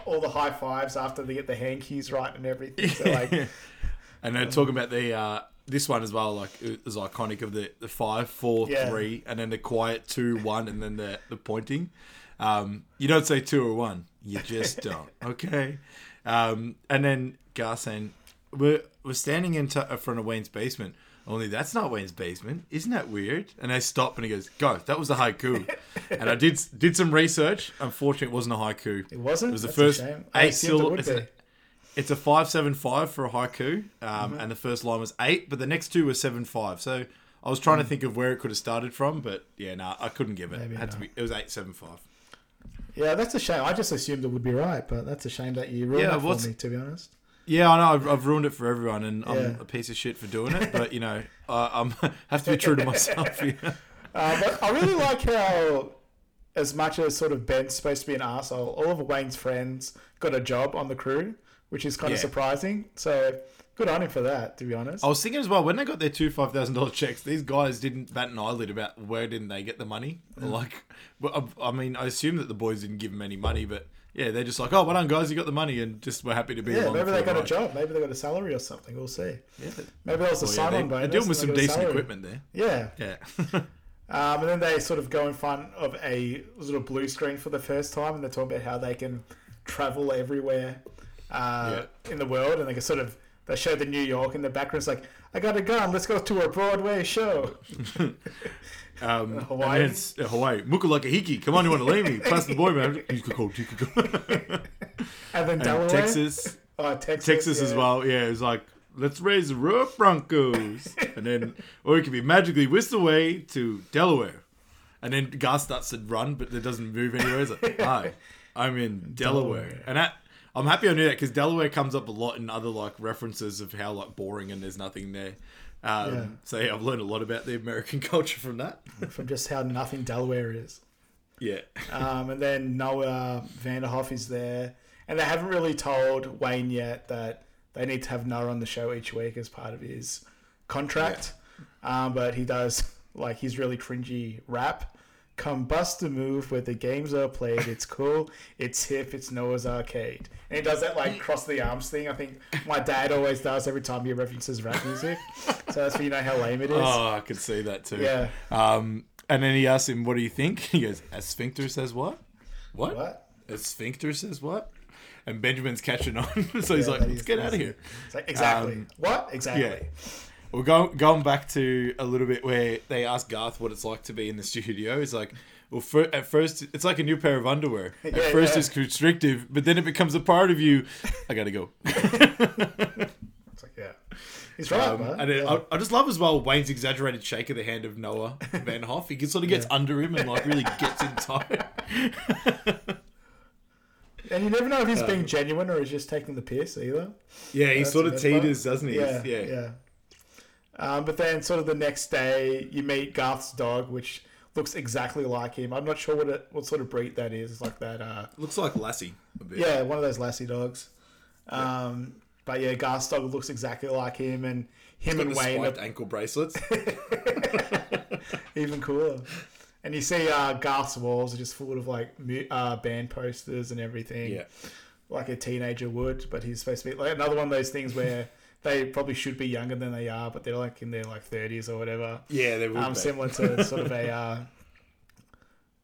all the high fives after they get the hand cues right and everything. So like, And they're talking about the uh, this one as well. Like it was iconic of the the five, four, Yeah. three, and then the quiet two, one, and then the the pointing. Um, you don't say two or one. You just don't. Okay. Um, and then Gar saying, "We're we're standing in t- in front of Wayne's basement. Only that's not Wayne's basement. Isn't that weird?" And I stop and he goes, "Go. That was a haiku." and I did did some research. Unfortunately, it wasn't a haiku. it wasn't. It was the That's first a shame. I eight syllable. It's, a- five seven five for a haiku, um, Mm-hmm. and the first line was eight, but the next two were seven five. So I was trying to think of where it could have started from, but yeah, no, I couldn't give it. Maybe it had to be. It was eight seven five. Yeah, that's a shame. I just assumed it would be right, but that's a shame that you ruined Yeah, it for me, to be honest. Yeah, I know. I've, I've ruined it for everyone, and I'm a piece of shit for doing it. But you know, I, I'm have to be true to myself. Here. Uh, but I really like how, as much as sort of Ben's supposed to be an asshole, all of Wayne's friends got a job on the crew, which is kind Yeah. of surprising. So good on him for that, to be honest. I was thinking as well when they got their two five thousand dollar checks, these guys didn't bat an eyelid about where didn't they get the money. Like, I I mean, I assume that the boys didn't give them any money, but yeah, they're just like, oh, well done, guys, you got the money, and just we're happy to be yeah, maybe they the got a job. Maybe they got a salary or something. We'll see. Yeah, Maybe that was a yeah, sign-on they, bonus. they're dealing with some they decent equipment there. Yeah. Yeah. Um, and then they sort of go in front of a little blue screen for the first time, and they're talking about how they can travel everywhere uh, in the world, and they can sort of they show the New York in the background. It's like, I got a gun. Let's go to a Broadway show. Um, Hawaii? And it's uh, Hawaii. Muka like a hiki. Come on, you want to leave me? Pass the boy, man. You could go. You could go. And then And Delaware, Texas. oh, Texas, Texas as well. Yeah, it's like, let's raise the rough Broncos. and then, or it could be magically whisked away to Delaware. And then Gus starts to run, but it doesn't move anywhere. It's like, hi, I'm in Delaware. Delaware. And that, I'm happy I knew that because Delaware comes up a lot in other like references of how like boring and there's nothing there. Um, Yeah. So yeah, I've learned a lot about the American culture from that. from just how nothing Delaware is. Yeah. Um, and then Noah Vanderhoff is there, and they haven't really told Wayne yet that they need to have Noah on the show each week as part of his contract. Um, but he does like his really cringy rap. Come bust a move where the games are played. It's cool. It's hip. It's Noah's Arcade. And he does that like cross the arms thing. I think my dad always does every time he references rap music. so that's when you know how lame it is. Oh, I could see that too. Yeah. Um, and then he asks him, "What do you think?" He goes, "A sphincter says what? What? What? A sphincter says what?" And Benjamin's catching on, so he's Yeah, like, "Let's is- get out of here." Like, exactly. Um, what? Exactly. Yeah. We're going going back to a little bit where they ask Garth what it's like to be in the studio. He's like, well, fir- at first it's like a new pair of underwear. At Yeah, first yeah. it's constrictive, but then it becomes a part of you. I gotta go. It's like, yeah. He's right, Um, man. and then Yeah. I, I just love as well Wayne's exaggerated shake of the hand of Noah Van Hoff. He sort of gets under him and like really gets in tight. And you never know if he's uh, being genuine or he's just taking the piss either. Yeah, he That's sort of best part. teeters, doesn't he? Yeah, yeah. Um, but then, sort of the next day, you meet Garth's dog, which looks exactly like him. I'm not sure what it, what sort of breed that is. It's like that. Uh, Looks like Lassie a bit. yeah, one of those Lassie dogs. Um, But yeah, Garth's dog looks exactly like him, and him and Wayne spiked are ankle bracelets. even cooler. And you see uh, Garth's walls are just full of like uh, band posters and everything. yeah. like a teenager would, but he's supposed to be like another one of those things where they probably should be younger than they are, but they're like in their like thirties or whatever. Yeah, they would Um, be. similar to sort of a. Uh,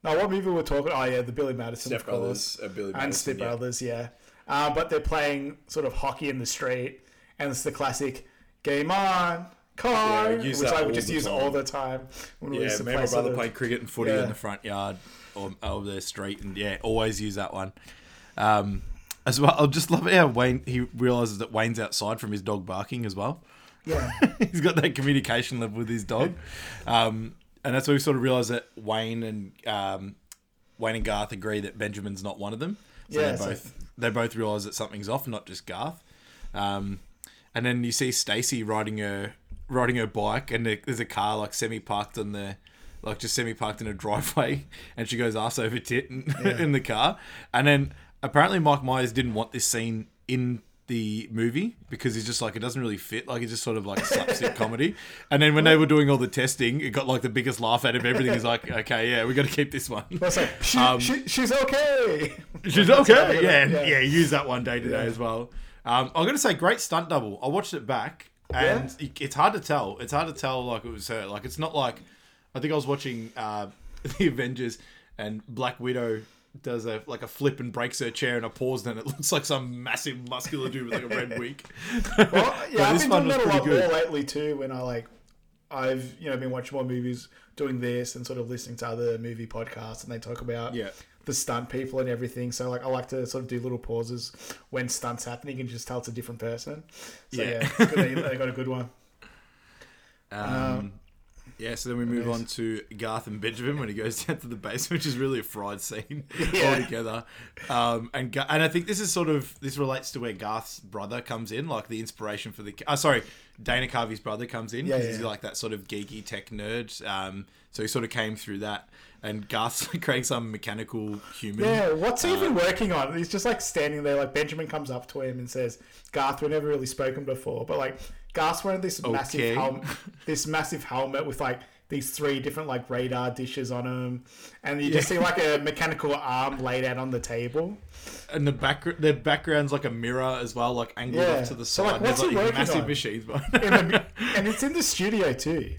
no, what movie we're talking? Oh yeah, the Billy Madison, Step of course, Brothers, uh, Billy and Madison, Step yeah. Brothers, yeah. Um, but they're playing sort of hockey in the street, and it's the classic "Game on, car," Yeah, which I would just use time. all the time. When we Yeah, used to me and play my sort brother of- played cricket and footy Yeah. in the front yard or over the street, and yeah, always use that one. Um, as well, I just love it how Wayne he realizes that Wayne's outside from his dog barking as well. Yeah, He's got that communication level with his dog, um, and that's where we sort of realize that Wayne and um, Wayne and Garth agree that Benjamin's not one of them. So Yeah, they so- both they both realize that something's off, not just Garth. Um, and then you see Stacy riding her riding her bike, and there's a car like semi parked on the like just semi parked in a driveway, and she goes ass over tit in, in the car. And then apparently Mike Myers didn't want this scene in the movie because he's just like it doesn't really fit. Like it's just sort of like slapstick comedy. And then when they were doing all the testing, it got like the biggest laugh out of everything. He's like, okay, yeah, we got to keep this one. Like, she, Um, she, she's okay. She's okay. Yeah, yeah. yeah, Use that one day to day as well. Um, I'm gonna say great stunt double. I watched it back, and it- it's hard to tell. It's hard to tell like it was her. Like it's not like I think I was watching uh, the Avengers and Black Widow does a like a flip and breaks her chair and a pause, and it looks like some massive muscular dude with like a red wig. Well, yeah, I've this been one doing was that a pretty lot good. more lately too. When I like, I've you know been watching more movies, doing this, and sort of listening to other movie podcasts, and they talk about Yeah. the stunt people and everything. So like, I like to sort of do little pauses when stunts happening and just tell it's a different person. So Yeah. yeah, it's good that you- they got a good one. Um, Yeah, so then we move on to Garth and Benjamin when he goes down to the base, which is really a fried scene Yeah. altogether. Um, and and I think this is sort of this relates to where Garth's brother comes in, like the inspiration for the. Uh, sorry, Dana Carvey's brother comes in Yeah, because he's like that sort of geeky tech nerd. Um, so he sort of came through that, and Garth's creating some mechanical human. Yeah, what's he Uh, even working on? He's just like standing there. Like Benjamin comes up to him and says, "Garth, we've never really spoken before, but like Garth's wearing this massive helmet, this massive helmet with like these three different like radar dishes on him, and you just see like a mechanical arm laid out on the table. And the back the background's like a mirror as well, like angled Yeah. off to the So, side. like, There's what's he like massive on? machines. The, and it's in the studio too.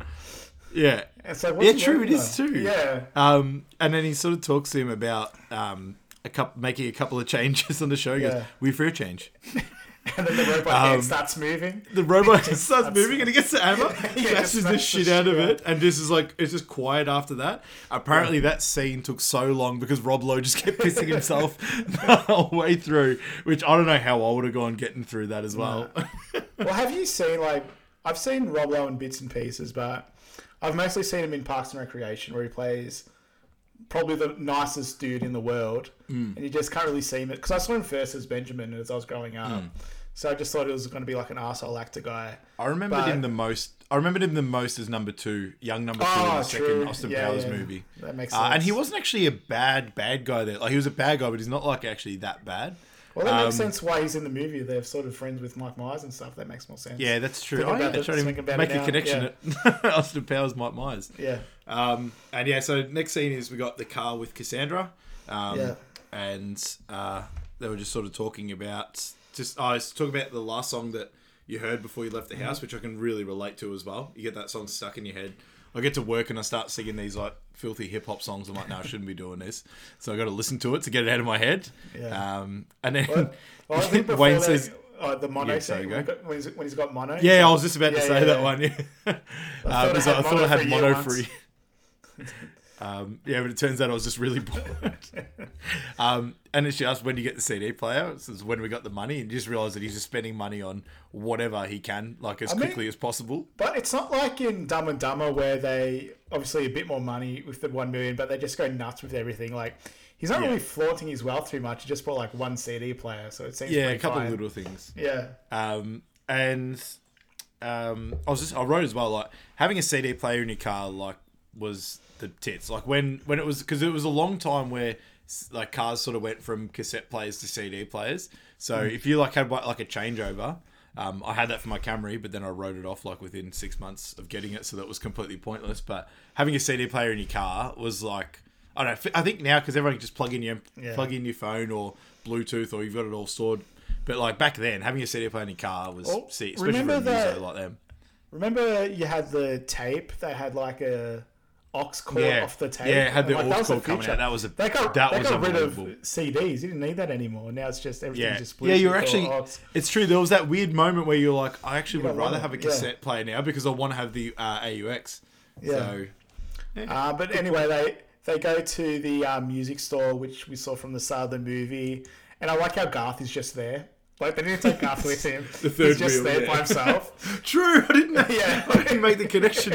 yeah. It's like, Yeah, true. It working is too. Yeah, Um, and then he sort of talks to him about um, a couple, making a couple of changes on the show. He goes, Yeah. "We for a change." and then the robot Um, starts moving. The robot just starts starts- moving and he gets the hammer, Yeah, smashes the shit the out of it, and this is like it's just quiet after that. Apparently, that scene took so long because Rob Lowe just kept pissing himself the whole way through. Which I don't know how I would have gone getting through that as well. Well, have you seen like I've seen Rob Lowe in bits and pieces, but I've mostly seen him in Parks and Recreation, where he plays probably the nicest dude in the world, Hmm. and you just can't really see him. Because I saw him first as Benjamin as I was growing up, Hmm. so I just thought it was going to be like an asshole actor guy. I remembered But- him the most. I remembered him the most as number two, young number two in Oh, the second. Austin Yeah, Powers yeah. movie. That makes Uh, and he wasn't actually a bad bad guy there. Like he was a bad guy, but he's not like actually that bad. Well, that makes um, sense why he's in the movie. They're sort of friends with Mike Myers and stuff. That makes more sense. Yeah, that's true. Oh, yeah, about it- trying to about make a now, connection at Austin Powers, Mike Myers. yeah, Um, and yeah, so next scene is we got the car with Cassandra. Um, Yeah. And uh, they were just sort of talking about just I was talking about the last song that you heard before you left the Mm-hmm. house, which I can really relate to as well. You get that song stuck in your head. I get to work and I start singing these like filthy hip hop songs. I'm like, no, I shouldn't be doing this. So I got to listen to it to get it out of my head. Yeah. Um, and then Well, well, Wayne that, says, uh, the mono Yeah, go. when, when, he's, when he's got mono. Yeah, I was just about to say yeah, that yeah. one. Yeah. I Um, thought I had I thought I had for mono free. um, yeah, but it turns out I was just really bored. um, and then she asked, "When do you get the CD player?" This is when we got the money, and you just realised that he's just spending money on whatever he can, like as I mean- quickly as possible. But it's not like in Dumb and Dumber where they obviously a bit more money with the one million, but they just go nuts with everything. Like he's not Yeah. really flaunting his wealth too much. He just bought like one CD player, so it seems Yeah, a couple fine. of little things. Yeah, Um, and um, I was just I wrote as well like having a CD player in your car like was the tits like when when it was because it was a long time where like cars sort of went from cassette players to CD players. So Mm. if you like had like a changeover. Um, I had that for my Camry, but then I wrote it off like within six months of getting it, so that was completely pointless. But having a CD player in your car was like, I don't know. I think now because everyone can just plug in your Yeah. plug in your phone or Bluetooth, or you've got it all stored. But like back then, having a CD player in your car was Oh, see, especially for remember a user that- like them. remember you had the tape? They had like a aux cord Yeah. off the tape. Yeah, it had the And, aux that cord coming out. That was a- they got that they was got rid of. CDs. You didn't need that anymore. Now it's just everything's Yeah, just yeah. You're actually. aux. It's true. There was that weird moment where you're like, I actually You would rather have a it, yeah. cassette player now because I want to have the uh, AUX. Yeah. So Uh, but anyway, they they go to the uh, music store, which we saw from the start of the movie, and I like how Garth is just there. Like they didn't take Garth with him. The third He's just wheel, there yeah. by himself. true. I didn't. Yeah. I didn't make the connection.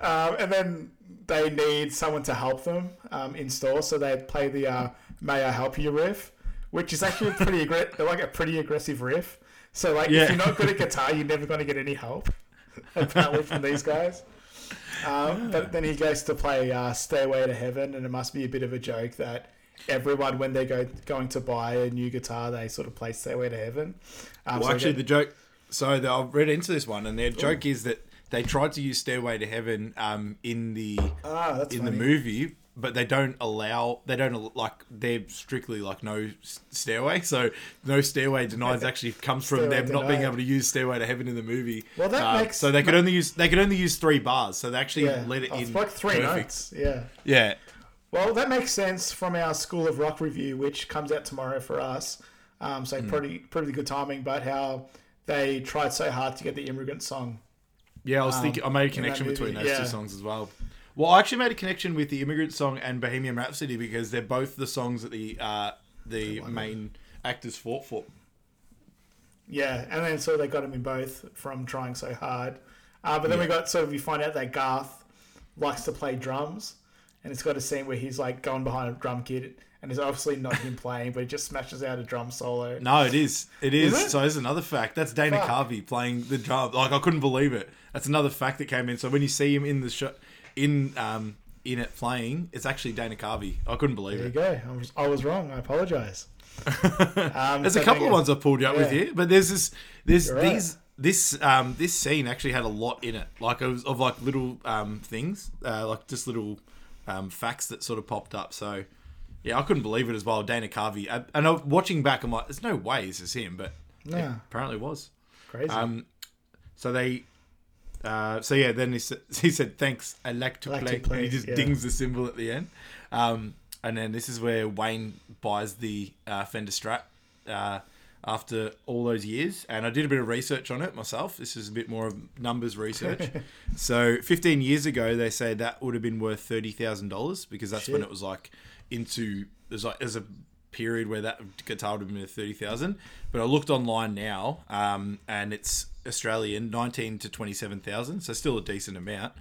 um, and then they need someone to help them um, in store, so they play the uh, "May I Help You" riff, which is actually a pretty aggr- like a pretty aggressive riff. So like, Yeah. if you're not good at guitar, you're never going to get any help. Apparently from these guys. Um, but then he goes to play uh, "Stairway to Heaven," and it must be a bit of a joke that everyone, when they go going to buy a new guitar, they sort of play "Stairway to Heaven." Um, Well, so actually, they the joke. So the, I've read into this one, and their joke is that they tried to use "Stairway to Heaven" um, in the Ah, in the movie, but they don't allow. They don't like. They're strictly like no stairway. So no stairway denies actually comes from Stairway them not being able to use "Stairway to Heaven" in the movie. Well, that Uh, makes- so they could only use they could only use three bars. So they actually yeah, let it Oh, in. like three perfect. notes. Yeah. Yeah. Well, that makes sense from our School of Rock review, which comes out tomorrow for us. Um, so pretty pretty good timing. But how they tried so hard to get the immigrant song. Yeah, I was thinking. I made a Um, connection between those yeah. two songs as well. Well, I actually made a connection with the Immigrant Song and Bohemian Rhapsody because they're both the songs that the uh, the main actors fought for. Yeah, and then so they got him in both from trying so hard. Uh, but then we got sort of you find out that Garth likes to play drums, and it's got a scene where he's like going behind a drum kit, and it's obviously not him playing, but he just smashes out a drum solo. No, it is. It is. Is it? So there's another fact. That's Dana Fuck. Carvey playing the drum. Like I couldn't believe it. That's another fact that came in. So when you see him in the show, in um in it playing, it's actually Dana Carvey. I couldn't believe it. There you go. I was, I was wrong. I apologize. Um, There's so a couple of ones I pulled with Yeah. you, but there's this, there's right. these, this, um, this scene actually had a lot in it, like of, of like little um things, uh, like just little um facts that sort of popped up. So yeah, I couldn't believe it as well. Dana Carvey, I- and I'm watching back, I'm like, there's no way this is him, but Yeah, apparently it was. crazy. Um, so they, uh, so yeah, then he said, he said thanks. I like to Like to play. play, and he just yeah. dings the cymbal at the end. Um, and then this is where Wayne buys the uh, Fender Strat uh, after all those years. And I did a bit of research on it myself. This is a bit more of numbers research. so 15 years ago, they say that would have been worth thirty thousand dollars because that's when it was like into there's like there's a period where that guitar would have been thirty thousand. But I looked online now, um, and it's Australian, nineteen to twenty seven thousand, so still a decent amount.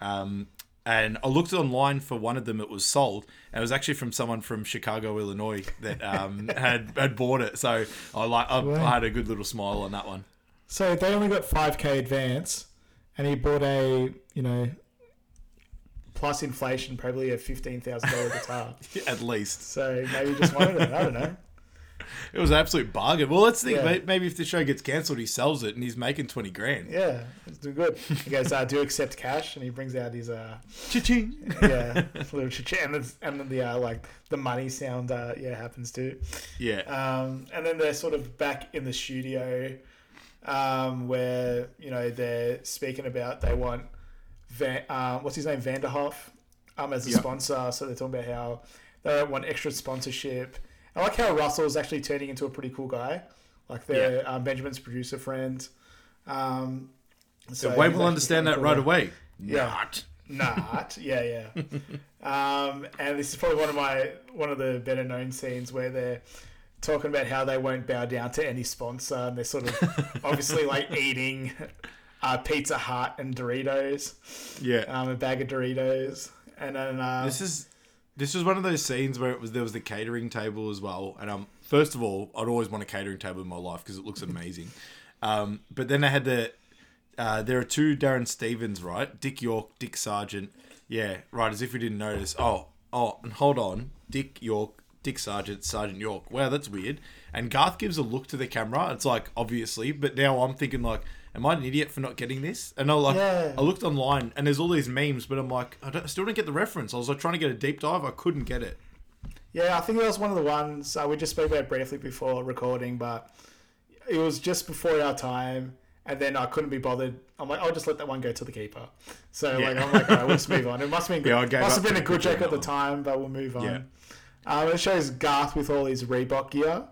Um, and I looked online for one of them. It was sold, and it was actually from someone from Chicago, Illinois, that um, had had bought it. So I like I, I had a good little smile on that one. so they only got five k advance, and he bought a you know plus inflation probably a fifteen thousand dollar guitar. At least So maybe just wanted it. I don't know. It was an absolute bargain. Well, let's think. Yeah. Maybe if the show gets cancelled, he sells it and he's making twenty grand. Yeah, it's doing good. He goes, uh, "Do accept cash?" And he brings out his uh, Cha-ching. yeah, little ch- and then and then the uh, like the money sound uh, yeah happens too. Yeah. Um, and then they're sort of back in the studio, um, where you know they're speaking about they want Van, uh, what's his name Vanderhoff um, as a Yeah. sponsor. So they're talking about how they want extra sponsorship. I like how Russell is actually turning into a pretty cool guy, like their um, Benjamin's producer friend. Um, so Wayne he's will understand that right away. Yeah. Not. Not, yeah, yeah. um, and this is probably one of my one of the better known scenes where they're talking about how they won't bow down to any sponsor, and they're sort of obviously like eating uh, Pizza Hut and Doritos, Yeah. um, a bag of Doritos, and then uh, This is this was one of those scenes where it was there was the catering table as well, and um first of all I'd always want a catering table in my life because it looks amazing, um but then I had the uh, there are two Darrin Stephens right, Dick York, Dick Sargent, yeah right as if we didn't notice. Oh oh and hold on, Dick York, Dick Sargent, Sergeant York. Wow, that's weird. And Garth gives a look to the camera. It's like obviously, but now I'm thinking like. Am I an idiot for not getting this? And I like, Yeah. I looked online and there's all these memes, but I'm like, I, don't, I still don't get the reference. I was like trying to get a deep dive, I couldn't get it. Yeah, I think that was one of the ones uh, we just spoke about briefly before recording, but it was just before our time, and then I couldn't be bothered. I'm like, I'll just let that one go to the keeper. So Yeah. like, I'm like, all right, we'll just move on. It must have been Yeah, good. gave must have been a good joke at the time, but we'll move on. Yeah. Um, it shows Garth with all his Reebok gear,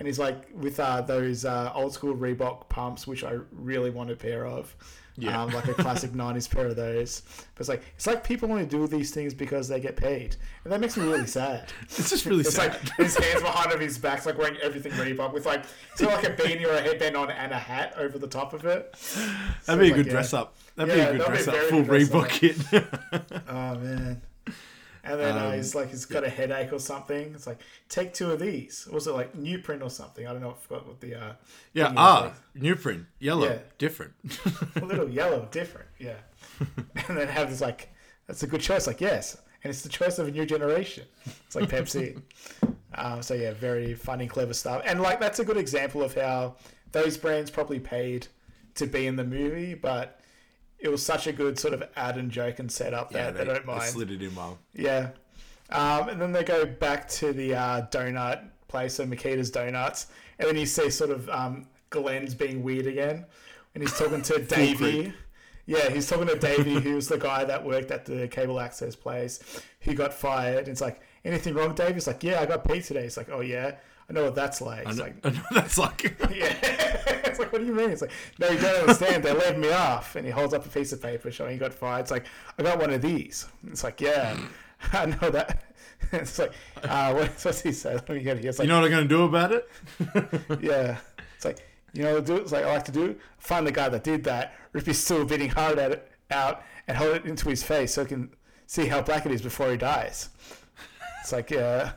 and he's like with uh, those uh, old school Reebok pumps, which I really want a pair of. Yeah. Um, like a classic '90s pair of those. But it's like it's like people only do these things because they get paid, and that makes me really sad. It's just really It's sad. like his hands behind of his back, like wearing everything Reebok with like it's like a beanie or a headband on and a hat over the top of it. That'd be a like, good yeah. dress up. That'd Yeah, be a good dress up. Full Reebok kit. Oh man. And then uh, Um, he's like he's got a headache or something. It's like take two of these. Or was it like new print or something? I don't know. I forgot what the uh, yeah. Ah, was new print, yellow, Yeah. different. a little yellow, different. Yeah. and then have this like that's a good choice. Like yes, and it's the choice of a new generation. It's like Pepsi. um, so yeah, very funny, clever stuff. And like that's a good example of how those brands probably paid to be in the movie, but it was such a good sort of add and joke and setup yeah, that they, don't mind. They slid it in well. Yeah. Um, and then they go back to the uh, donut place, so Mikita's Donuts. And then you see sort of um, Glenn's being weird again. And he's talking to Davey. Yeah, he's talking to Davey, who's the guy that worked at the cable access place, who got fired. And it's like, anything wrong, Davey? He's like, yeah, I got paid today. It's like, oh, yeah? I know what that's like. I It's know, like, I know that's like. yeah. Like, what do you mean? It's like, no, you don't understand. They laid me off. And he holds up a piece of paper showing he got fired. It's like, I got one of these. It's like, yeah, I know that. It's like, uh, what, what's he say? Let me get it. It's like, You know what I'm going to do about it? yeah. It's like, You know, what do it's like I like to do. Find the guy that did that, rip his still beating hard at it out, and hold it into his face so he can see how black it is before he dies. It's like, yeah,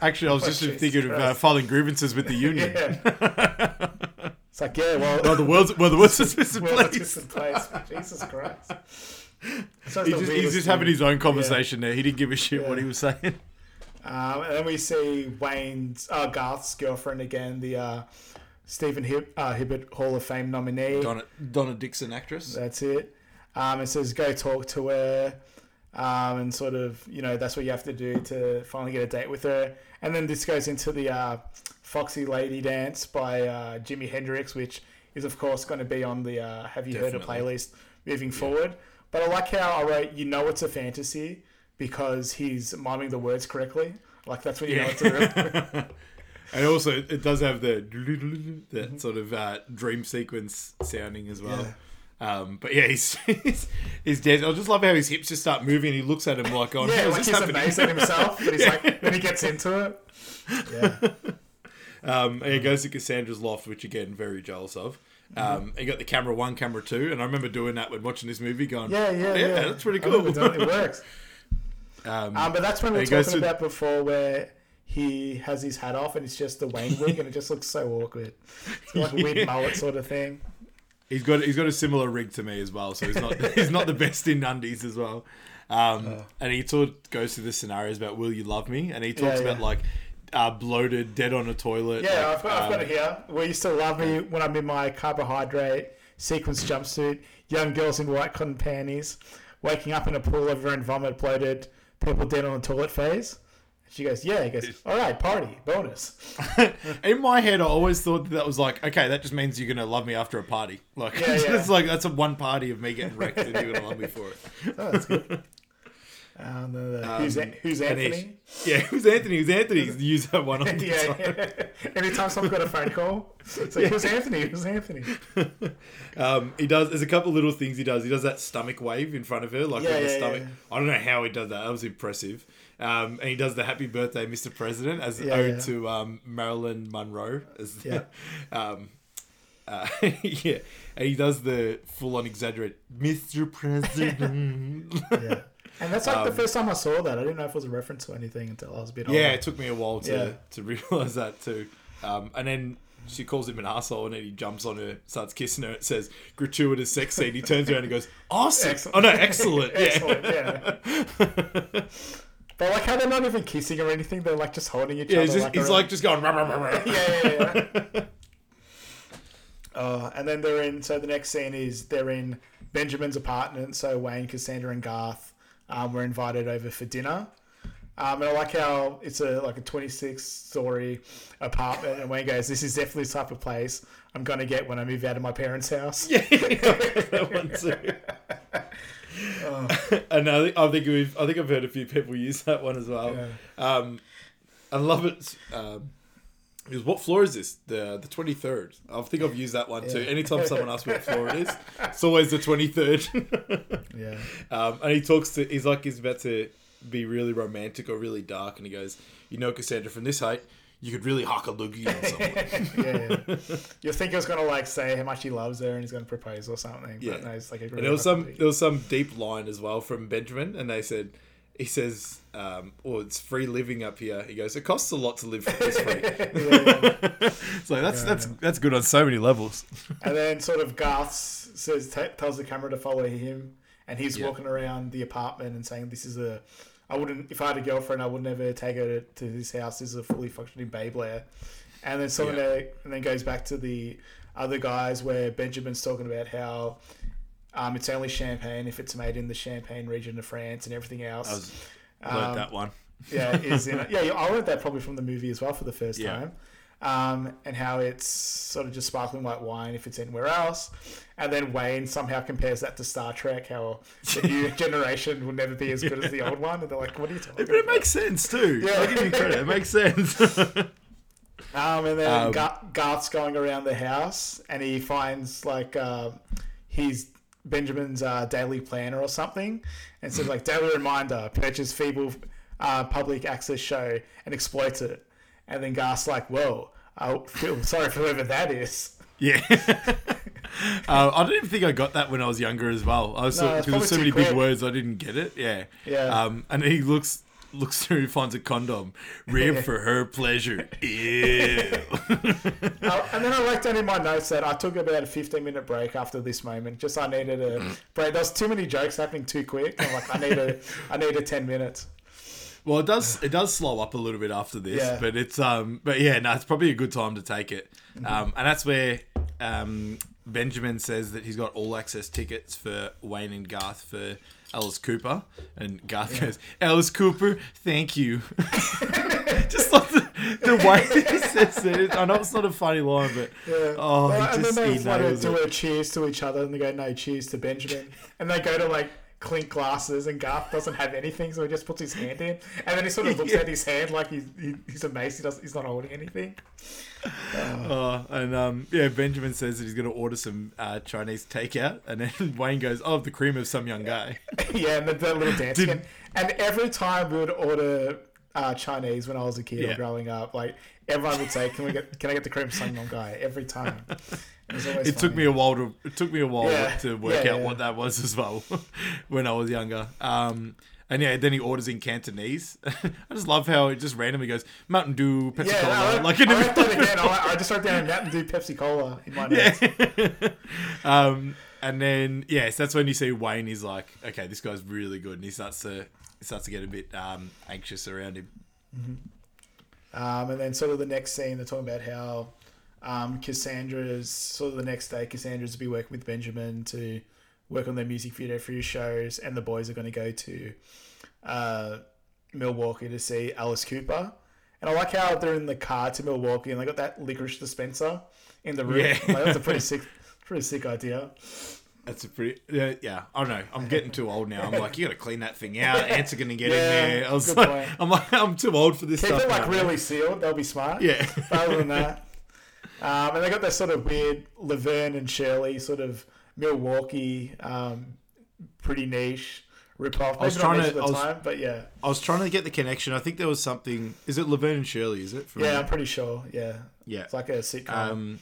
Actually, I was Oh, just Jesus thinking of uh, filing grievances with the union. yeah. It's like, yeah, well, well, the world's well, the world's assistant well, place. that's just in place. Jesus Christ. So He's just, he's just having his own conversation there. He didn't give a shit what he was saying. Um, and then we see Wayne's uh, Garth's girlfriend again, the uh, Stephen Hib- uh, Hibbert Hall of Fame nominee. Donna, Donna Dixon, actress. That's it. Um, it says go talk to her, um, and sort of you know that's what you have to do to finally get a date with her. And then this goes into the uh, Foxy Lady Dance by uh, Jimi Hendrix, which is of course going to be on the uh, Have You Heard a playlist moving forward. But I like how I wrote you know it's a fantasy because he's miming the words correctly. Like that's when you know it's a real. And also, it does have the that sort of uh, dream sequence sounding as well. Um, but yeah, he's he's, he's dead. I just love how his hips just start moving. and He looks at him like, "Oh, Yeah, like he's happening?" amazed at himself, but he's like then he gets into it. Yeah. Um, and he goes to Cassandra's loft, which again, very jealous of. Mm-hmm. Um, he got the camera one, camera two, and I remember doing that when watching this movie. Going, Yeah, yeah, "Oh, yeah. that's pretty cool." it. It works. Um, Um, but that's when we were talking to- about before, where he has his hat off and it's just the Wayne wig, and it just looks so awkward. It's like a weird mullet sort of thing. He's got he's got a similar rig to me as well, so he's not he's not the best in undies as well. Um, and he sort of goes through the scenarios about "Will you love me?" and he talks Yeah, about yeah. like uh, bloated, dead on a toilet. Yeah, like, I've, got, I've got um, it here. Will you still love me when I'm in my carbohydrate sequence jumpsuit? Young girls in white cotton panties, waking up in a pool of her vomit, bloated, people dead on the toilet phase. She goes, yeah. He goes, all right, party, bonus. In my head, I always thought that, that was like, okay, that just means you're gonna love me after a party. Like, Yeah, it's like that's a one party of me getting wrecked, and you're gonna love me for it. Oh, that's good. Um, the- the- who's, An- who's Anthony? Yeah, who's Anthony? Who's Anthony? Use that one on the yeah, yeah. Anytime someone's got a phone call, it's like, who's Anthony? Who's Anthony? Um, he does. There's a couple little things he does. He does that stomach wave in front of her, like Yeah, with the yeah, stomach. yeah. I don't know how he does that. That was impressive. Um, and he does the "Happy Birthday, Mr. President" as Yeah, ode yeah. to um, Marilyn Monroe. As Yeah. um, uh, yeah, and he does the full-on exaggerate "Mr. President." Yeah. And that's like the Um, first time I saw that. I didn't know if it was a reference to anything until I was a bit older. Yeah, it took me a while to, Yeah. to realize that too. Um, and then she calls him an asshole, and then he jumps on her, starts kissing her. It says gratuitous sex scene. He turns around and goes, "Awesome! Excellent. Oh no, excellent! yeah. Excellent, yeah. But like how they're not even kissing or anything, they're like just holding each Yeah, other. he's, like, he's around- like just going. "Rah, rah, rah, rah." yeah, yeah, yeah. uh, and then they're in. So the next scene is they're in Benjamin's apartment. So Wayne, Cassandra, and Garth um, were invited over for dinner. Um, and I like how it's a like a 26 story apartment, and Wayne goes, "This is definitely the type of place I'm gonna get when I move out of my parents' house." Yeah, that one too. and I think, I think we've I think I've heard a few people use that one as well. Um, I love it. Um, because what floor is this? The the twenty third. I think I've used that one too. Anytime someone asks me what floor it is, it's always the twenty third. Yeah. Um, and he talks to, he's like he's about to be really romantic or really dark, and he goes, "You know, Cassandra, from this height, you could really hock a loogie on someone." yeah, yeah. You think he was gonna like say how much he loves her and he's gonna propose or something. Yeah. But no, it's like a and there was some there was some deep line as well from Benjamin, and they said. He says, um, "Oh, it's free living up here." He goes, "It costs a lot to live for this free." so that's that's that's good on so many levels. And then sort of Garth says t- tells the camera to follow him, and he's Yeah. walking around the apartment and saying, "This is a, I wouldn't if I had a girlfriend, I would never take her to, to this house. This is a fully functioning babe lair." And then someone Yeah. there, and then goes back to the other guys where Benjamin's talking about how. Um, it's only champagne if it's made in the Champagne region of France and everything else. I was learned that one. yeah, is in. Yeah, I learned that probably from the movie as well for the first Yeah. time. Um, and how it's sort of just sparkling white wine if it's anywhere else. And then Wayne somehow compares that to Star Trek, how the new generation will never be as good as the old one. And they're like, what are you talking But it about? makes sense too. Yeah. I give you credit. It makes sense. Um, and then Um, Garth's going around the house and he finds like uh, his Benjamin's uh, daily planner or something, and says like daily reminder: purchase feeble uh, public access show and exploits it. And then Garth's like, "Whoa, I feel sorry for whoever that is." Yeah. uh, I don't even think I got that when I was younger as well. I was No, so, because there's so many big words I didn't get it. Yeah. Yeah. Um, and he looks looks through, finds a condom, rib for her pleasure. Ew. Oh, and then I wrote down in my notes that I took about a 15 minute break after this moment. Just I needed a break. There was too many jokes happening too quick. I'm like, I need a, I need a 10 minutes. Well, it does it does slow up a little bit after this, Yeah. but it's um, but yeah, no, it's probably a good time to take it. Mm-hmm. Um, and that's where um, Benjamin says that he's got all access tickets for Wayne and Garth for Alice Cooper, and Garth goes, Alice Cooper, thank you. Just like the, the way he says it, I know it's not a funny line, but Yeah. oh, he and just then he they nails do it. a cheers to each other, and they go, "No, cheers to Benjamin." And they go to like clink glasses, and Garth doesn't have anything, so he just puts his hand in, and then he sort of looks Yeah. at his hand like he's he, he's amazed he does, he's not holding anything. Oh, and um, yeah, Benjamin says that he's going to order some uh, Chinese takeout, and then Wayne goes, "Oh, the cream of some young guy." yeah, and the, the little dancing. Did- And, and every time we would order uh, Chinese when I was a kid Yeah. or growing up, like everyone would say, "Can we get can I get the cream of some young guy?" Every time. It, took me a while to it took me a while Yeah, to work yeah, out yeah. what that was as well when I was younger. Um, and yeah, then he orders in Cantonese. I just love how it just randomly goes Mountain Dew, Pepsi Yeah, Cola, I, like in I the wrote that again. I, I just wrote down Mountain Dew Pepsi Cola in my notes. um, and then yes, that's when you see Wayne. He's like, okay, this guy's really good, and he starts to he starts to get a bit um, anxious around him. Um, and then sort of the next scene, they're talking about how um, Cassandra's sort of the next day, Cassandra's will be working with Benjamin to work on their music video for his shows, and the boys are going to go to uh, Milwaukee to see Alice Cooper. And I like how they're in the car to Milwaukee, and they got that licorice dispenser in the room. Yeah. Like, that's a pretty sick, pretty sick idea. That's a pretty yeah, yeah. I don't know. I'm getting too old now. I'm like, you got to clean that thing out. Ants are gonna get Yeah, in there. I was good like, point. I'm like, I'm too old for this Keep stuff. it like now. really sealed. They'll be smart. Yeah. But other than that, um, and they got this sort of weird Laverne and Shirley sort of Milwaukee, um, pretty niche rip off. was trying to- I was- time, but yeah, I was trying to get the connection. I think there was something. Is it Laverne and Shirley? Is it? Yeah, I'm pretty sure. Yeah, Yeah. it's like a sitcom. Um,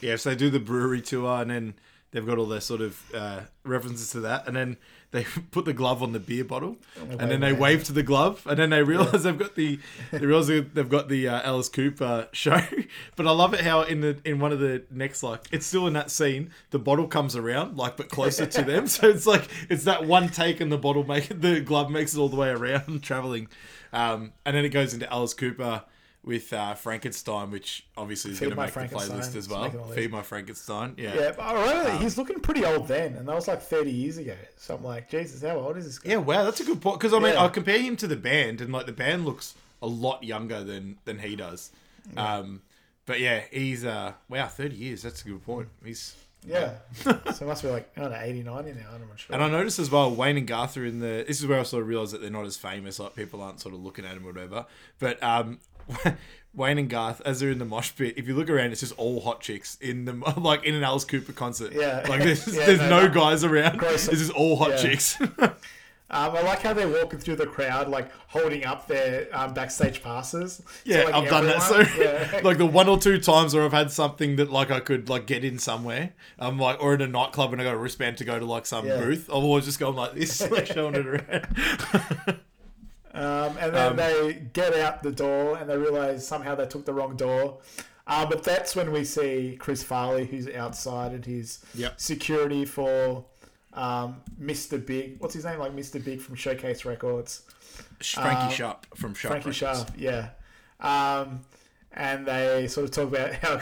yeah, so they do the brewery tour, and then they've got all their sort of uh, references to that, and then they put the glove on the beer bottle, and then they wave. to the glove, and then they realize they've got the they realize they've got the uh, Alice Cooper show. But I love it how in the in one of the next like it's still in that scene, the bottle comes around like but closer to them, so it's like it's that one take, and the bottle make the glove makes it all the way around traveling, um, and then it goes into Alice Cooper. With uh, Frankenstein, which obviously is going to make the playlist as well. making the list. Feed my Frankenstein. Yeah. yeah, but I remember um, he's looking pretty old then, and that was like 30 years ago. So I'm like, Jesus, how old is this guy? Yeah, wow, that's a good point. Because I mean, Yeah. I compare him to the band, and like the band looks a lot younger than than he does. Um, but yeah, he's uh, wow, thirty years. That's a good point. He's Yeah, so it must be like I don't know, 80, 90 now. I'm not sure. and I noticed as well, Wayne and Garth are in the. This is where I sort of realized that they're not as famous. Like people aren't sort of looking at them or whatever. But um, Wayne and Garth, as they're in the mosh pit, if you look around, it's just all hot chicks in the like in an Alice Cooper concert. Yeah. like there's, Yeah, there's no, no, guys around. Gross. It's just all hot Yeah. chicks. Um, I like how they're walking through the crowd, like holding up their um, backstage passes. Yeah, like, I've done that. So. Yeah. like the one or two times where I've had something that like I could like get in somewhere, um, like or in a nightclub and I got a wristband to go to like some booth. I've always just gone like this, like showing it around. Um, and then Um, they get out the door and they realize somehow they took the wrong door. Uh, but that's when we see Chris Farley, who's outside, and his Yep. security for um, Mr. Big. What's his name? Like Mr. Big from Showcase Records. Frankie Uh, Sharp from Sharp. Frankie Records. Sharp, yeah. Um, and they sort of talk about how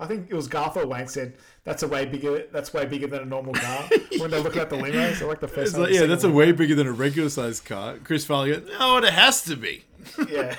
I think it was Garth or Wayne said that's a way bigger. That's way bigger than a normal car. When they're looking at the limo, so like the first like, yeah, that's a way bigger than a regular sized car. Chris Farley goes, no, it has to be. yeah.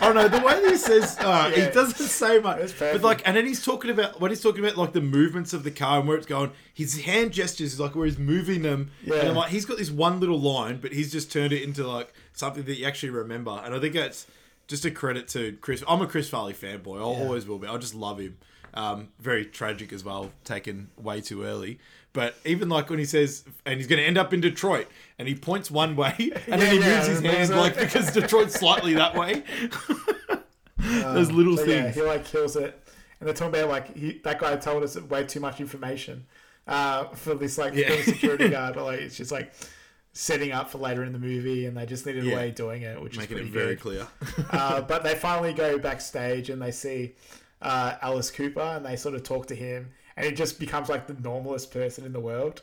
I don't know the way he says. Uh, He doesn't say much, but like, and then he's talking about when he's talking about like the movements of the car and where it's going. His hand gestures is like where he's moving them, Yeah. and I'm like, he's got this one little line, but he's just turned it into like something that you actually remember. And I think that's just a credit to Chris. I'm a Chris Farley fanboy. I Yeah. always will be. I just love him. Um, very tragic as well, taken way too early. But even like when he says, and he's going to end up in Detroit, and he points one way, and then he Yeah, moves his yeah, hand moves like because Detroit's slightly that way. Those little So, yeah, things. he like kills it. and they're talking about like he, that guy told us way too much information uh, for this like Yeah. security guard, but like it's just like setting up for later in the movie, and they just needed Yeah. a way of doing it, which Making is it very good. clear. uh, but they finally go backstage and they see uh, Alice Cooper, and they sort of talk to him, and he just becomes like the normalest person in the world.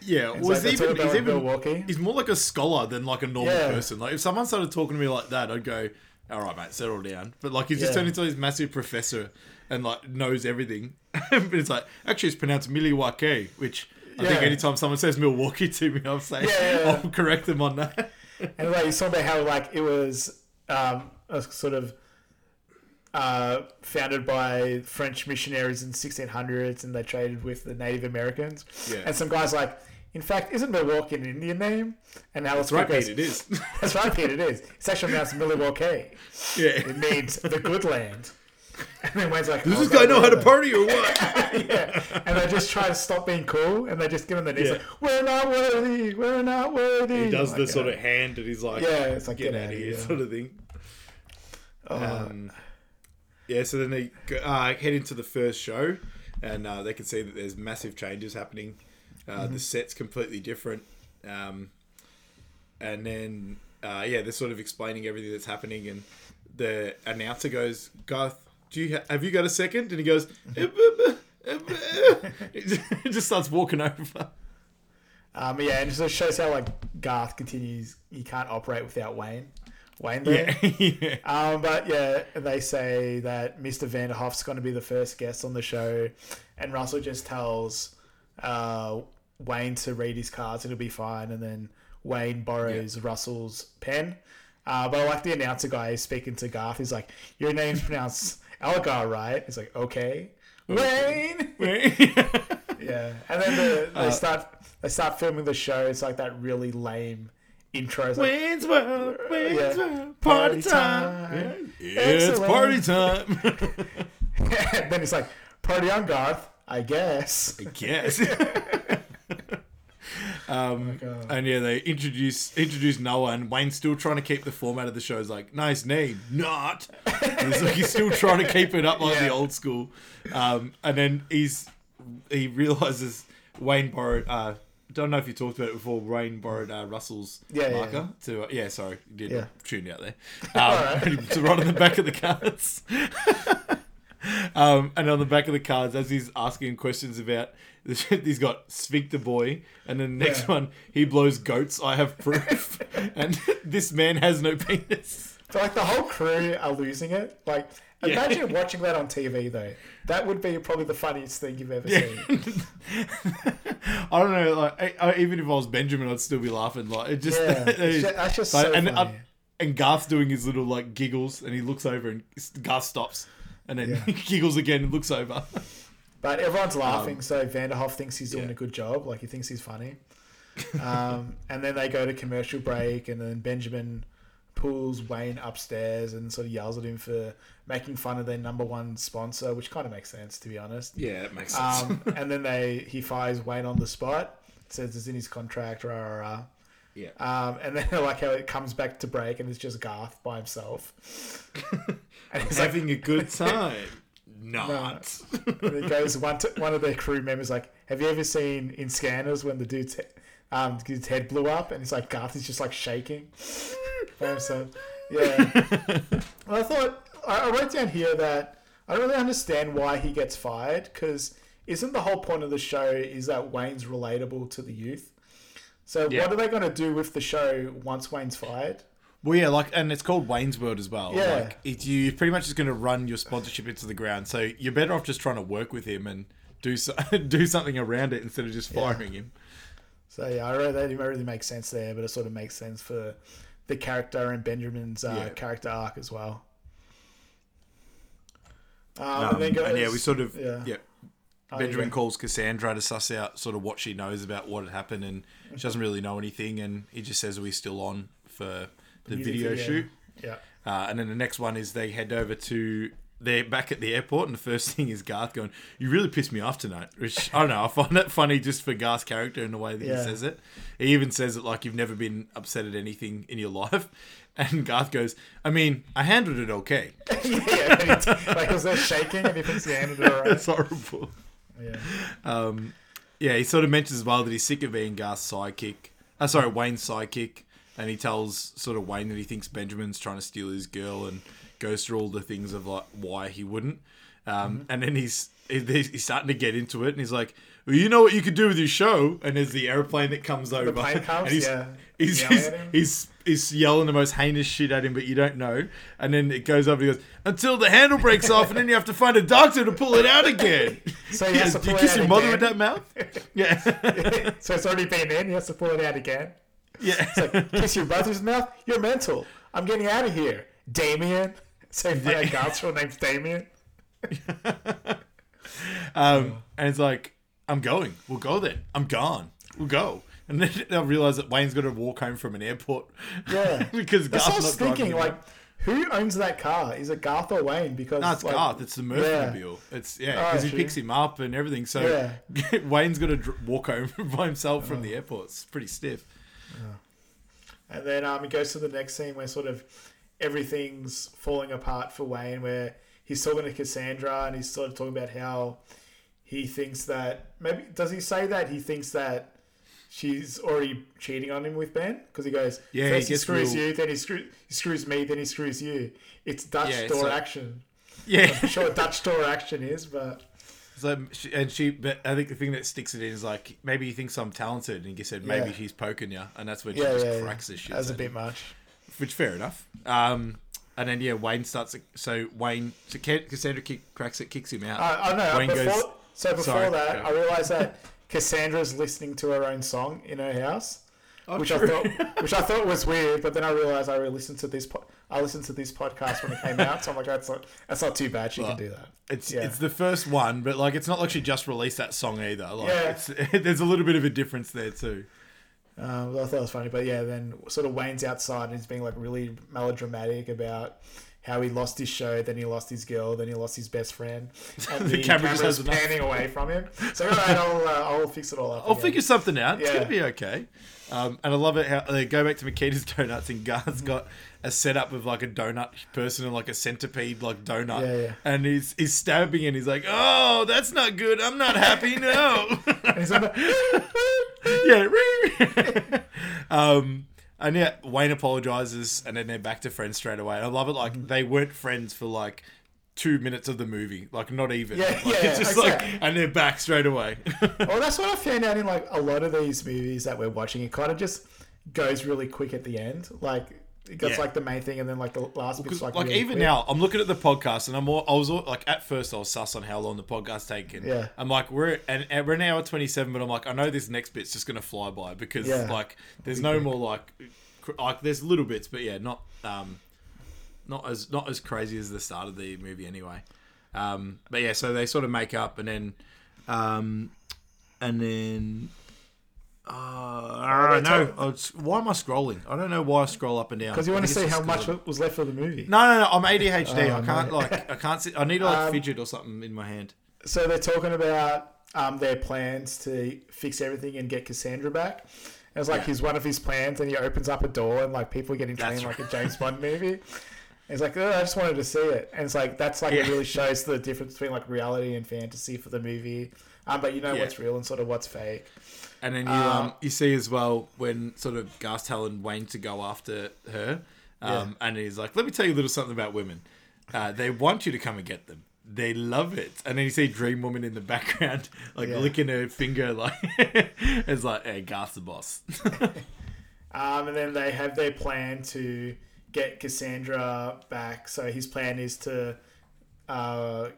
Yeah, It's was like they're even, he's even Milwaukee. he's more like a scholar than like a normal Yeah. person. Like if someone started talking to me like that, I'd go, "All right, mate, settle down." But like he's just Yeah. turned into this massive professor and like knows everything. but it's like actually it's pronounced Milwaukee, which I think Yeah. anytime someone says Milwaukee to me, I'll say Yeah, yeah. I'll correct them on that. And like he's talking about how like it was um, a sort of uh, founded by French missionaries in the 1600s, and they traded with the Native Americans. Yeah. And some guys like, in fact, isn't Milwaukee an Indian name? And Alice That's right, Cooper Pete. It is. That's right, Pete. It is. It's actually pronounced Milwaukee. yeah. It means the good land. And then Wayne's like, Does "Oh, this guy know how to party or what? yeah. And they just try to stop being cool, and they just give him the knees Yeah. like, "We're not worthy. We're not worthy." he does Like, the sort uh, of hand and he's like, Yeah, it's like, get, get out of here, here. sort of thing. oh, Um, yeah, so then they uh, head into the first show, and uh, they can see that there's massive changes happening. Uh, The set's completely different, um, and then uh, yeah, they're sort of explaining everything that's happening, and the announcer goes, "Garth, do you ha- have you got a second? And he goes, he just starts walking over. Um, yeah, and it just shows how like Garth continues. He can't operate without Wayne. Wayne there. Yeah. Um, but yeah, they say that Mr. Vanderhoff's going to be the first guest on the show, and Russell just tells uh, Wayne to read his cards. It'll be fine, and then Wayne borrows Russell's pen. Uh, but I like the announcer guy speaking to Garth. He's like, "Your name's pronounced Elgar, right?" He's like, "Okay." Wayne. Yeah, and then the, they start they start filming the show. It's like that really lame intro. It's like, Wayne's World, Wayne's Yeah. World, party time. Yeah, it's party time. then it's like party on Garth, I guess. Yes. um, God. and yeah, they introduce introduce Noah, and Wayne's still trying to keep the format of the show. He's like, nice name, not. he's like, he's still trying to keep it up like the old school. Um, and then he's he realizes Wayne borrowed. Uh, don't know if you talked about it before. Wayne borrowed uh, Russell's Yeah, yeah, marker to. Uh, yeah, sorry, you did Yeah. tune out there. Um, to write on the back of the cards. Um, and on the back of the cards, as he's asking questions about, he's got Sphincter Boy, and then the next Yeah. one, he blows goats. I have proof, and this man has no penis. So like the whole crew are losing it. Like Yeah. imagine watching that on TV though. That would be probably the funniest thing you've ever seen. I don't know. Like, I, I, even if I was Benjamin, I'd still be laughing. Like, it just, Yeah, it it's is- ju- that's just like, so and, funny. uh, and Garth's doing his little like giggles, and he looks over, and Garth stops, and then Yeah. giggles again and looks over. But everyone's laughing, so Vanderhoff thinks he's doing Um, yeah. a good job. Like he thinks he's funny. Um, and then they go to commercial break, and then Benjamin pulls Wayne upstairs and sort of yells at him for making fun of their number one sponsor, which kind of makes sense to be honest. Yeah, it makes sense. Um, and then they he fires Wayne on the spot, says it's in his contract, rah rah rah. yeah. Um, and then I like how it comes back to break and it's just Garth by himself. and he's like, Having a good time. Not. and it goes one to, one of their crew members like, "Have you ever seen in Scanners when the dude's um his head blew up and it's like Garth is just like shaking himself?" Yeah. well, I thought I I wrote down here that I don't really understand why he gets fired because isn't the whole point of the show is that Wayne's relatable to the youth? So Yeah. what are they going to do with the show once Wayne's fired? Well, yeah, like, and it's called Wayne's World as well. Yeah. Like, it, you pretty much just going to run your sponsorship into the ground. So you're better off just trying to work with him and do so, do something around it instead of just firing him. So yeah, I really, that didn't really make sense there, but it sort of makes sense for the character and Benjamin's uh, Yeah. character arc as well. Um, Um, and then goes, and yeah, we sort of yeah. yeah. Oh, Benjamin yeah. calls Cassandra to suss out sort of what she knows about what had happened, and she doesn't really know anything. And he just says, "Are we still on for the Music video, video. shoot?" Yeah, Uh, and then the next one is they head over to they're back at the airport, and the first thing is Garth going, "You really pissed me off tonight." Which I don't know. I find that funny just for Garth's character and the way that Yeah. he says it. He even says it like you've never been upset at anything in your life, and Garth goes, "I mean, I handled it okay." yeah, like was there shaking and he puts the hand in the It's horrible. Yeah. Um, yeah, he sort of mentions as well that he's sick of being Garth's sidekick. Uh, sorry, Wayne's sidekick, and he tells sort of Wayne that he thinks Benjamin's trying to steal his girl, and goes through all the things of like why he wouldn't. Um, And then he's he's starting to get into it, and he's like, "Well, you know what you could do with your show?" And there's the airplane that comes over, comes, and he's, yeah. he's, Yelling he's, he's he's yelling the most heinous shit at him, but you don't know. And then it goes up, and he goes, "Until the handle breaks off, and then you have to find a doctor to pull it out again." So he has to Do you kiss your mother again. with that mouth? Yeah. so it's already been in. He has to pull it out again. yeah. It's like kiss your brother's mouth. You're mental. I'm getting out of here, Damien. You find out Garth's real name's Damien. Um, and it's like, I'm going. We'll go then. I'm gone. We'll go. And then they'll realize that Wayne's got to walk home from an airport. Yeah. because That's Garth's was not thinking. Like, who owns that car? Is it Garth or Wayne? Because No, it's like, Garth. It's the Mirthmobile. It's yeah, Oh, because he true. picks him up and everything. So Wayne's got to dr- walk home by himself Oh. from the airport. It's pretty stiff. And then um, it goes to the next scene where sort of everything's falling apart for Wayne, where he's talking to Cassandra and he's sort of talking about how he thinks that maybe does he say that he thinks that she's already cheating on him with Ben because he goes Yeah, he first he, gets screws real- you then he, screw, he screws me then he screws you it's Dutch Yeah, door like- action Yeah. I'm sure what Dutch door action is but So and she, but I think the thing that sticks it in is like maybe he thinks I'm talented, and he said maybe Yeah. she's poking you, and that's when she yeah just yeah, cracks yeah. this shit. that's a bit much which fair enough. Um, and then yeah, Wayne starts. So Wayne, so Cassandra kick, cracks it, kicks him out. I, I know. Wayne before, goes- so before Sorry, that, go. I realized that Cassandra's listening to her own song in her house, which I thought, which I thought was weird. But then I realized I listened to this. Po- I listened to this podcast when it came out, so I'm like, that's not that's not too bad. She Well, can do that. It's Yeah. it's the first one, but like it's not like she just released that song either. Like Yeah. it's there's a little bit of a difference there too. Um, I thought it was funny, but yeah, then sort of Wayne's outside and he's being like really melodramatic about how he lost his show, then he lost his girl, then he lost his best friend, and The the, camera camera's has panning away from him. So all right, I'll uh, I'll fix it all up. I'll again. figure something out. It's gonna be okay. Um, and I love it how they go back to Mikita's donuts and Garth's got a setup of like a donut person and like a centipede like donut. Yeah, yeah. And he's he's stabbing and he's like, Oh, that's not good. I'm not happy, no. Yeah. um, and yeah, Wayne apologizes, and then they're back to friends straight away. And I love it. Like Mm-hmm. they weren't friends for like two minutes of the movie, like not even. Yeah, like, yeah, It's just like, exactly. and they're back straight away. Well, that's what I found out in like a lot of these movies that we're watching. It kind of just goes really quick at the end. Like it goes Yeah. like the main thing, and then like the last bit's like like really even quick. now, I'm looking at the podcast, and I'm all, I was all, like at first I was sus on how long the podcast's taken. Yeah. I'm like we're and, and we're an hour 27, but I'm like I know this next bit's just gonna fly by because Yeah. like there's no more like like there's little bits, but yeah, not um not as not as crazy as the start of the movie anyway. Um, but yeah, so they sort of make up, and then um, and then. Uh, I don't know. Why am I scrolling? I don't know why I scroll up and down. because you I want to see it's how just 'cause much I'm- was left of the movie. no, no, no. I'm ADHD. Oh, I can't like. I can't sit. I need to like Um, fidget or something in my hand. So they're talking about um, their plans to fix everything and get Cassandra back. And it's like Yeah. he's one of his plans, and he opens up a door, and like people are getting trained That's like a James Bond movie. It's like, oh, I just wanted to see it, and it's like that's like it really shows the difference between like reality and fantasy for the movie. Um, but you know Yeah. what's real and sort of what's fake. And then you um, you see as well when sort of Garth telling Wayne to go after her, um, and he's like, "Let me tell you a little something about women. Uh, they want you to come and get them. They love it." And then you see Dream Woman in the background, like Yeah. licking her finger, like it's like, "Hey, Garth's the boss." Um, and then they have their plan to get Cassandra back. So his plan is to uh,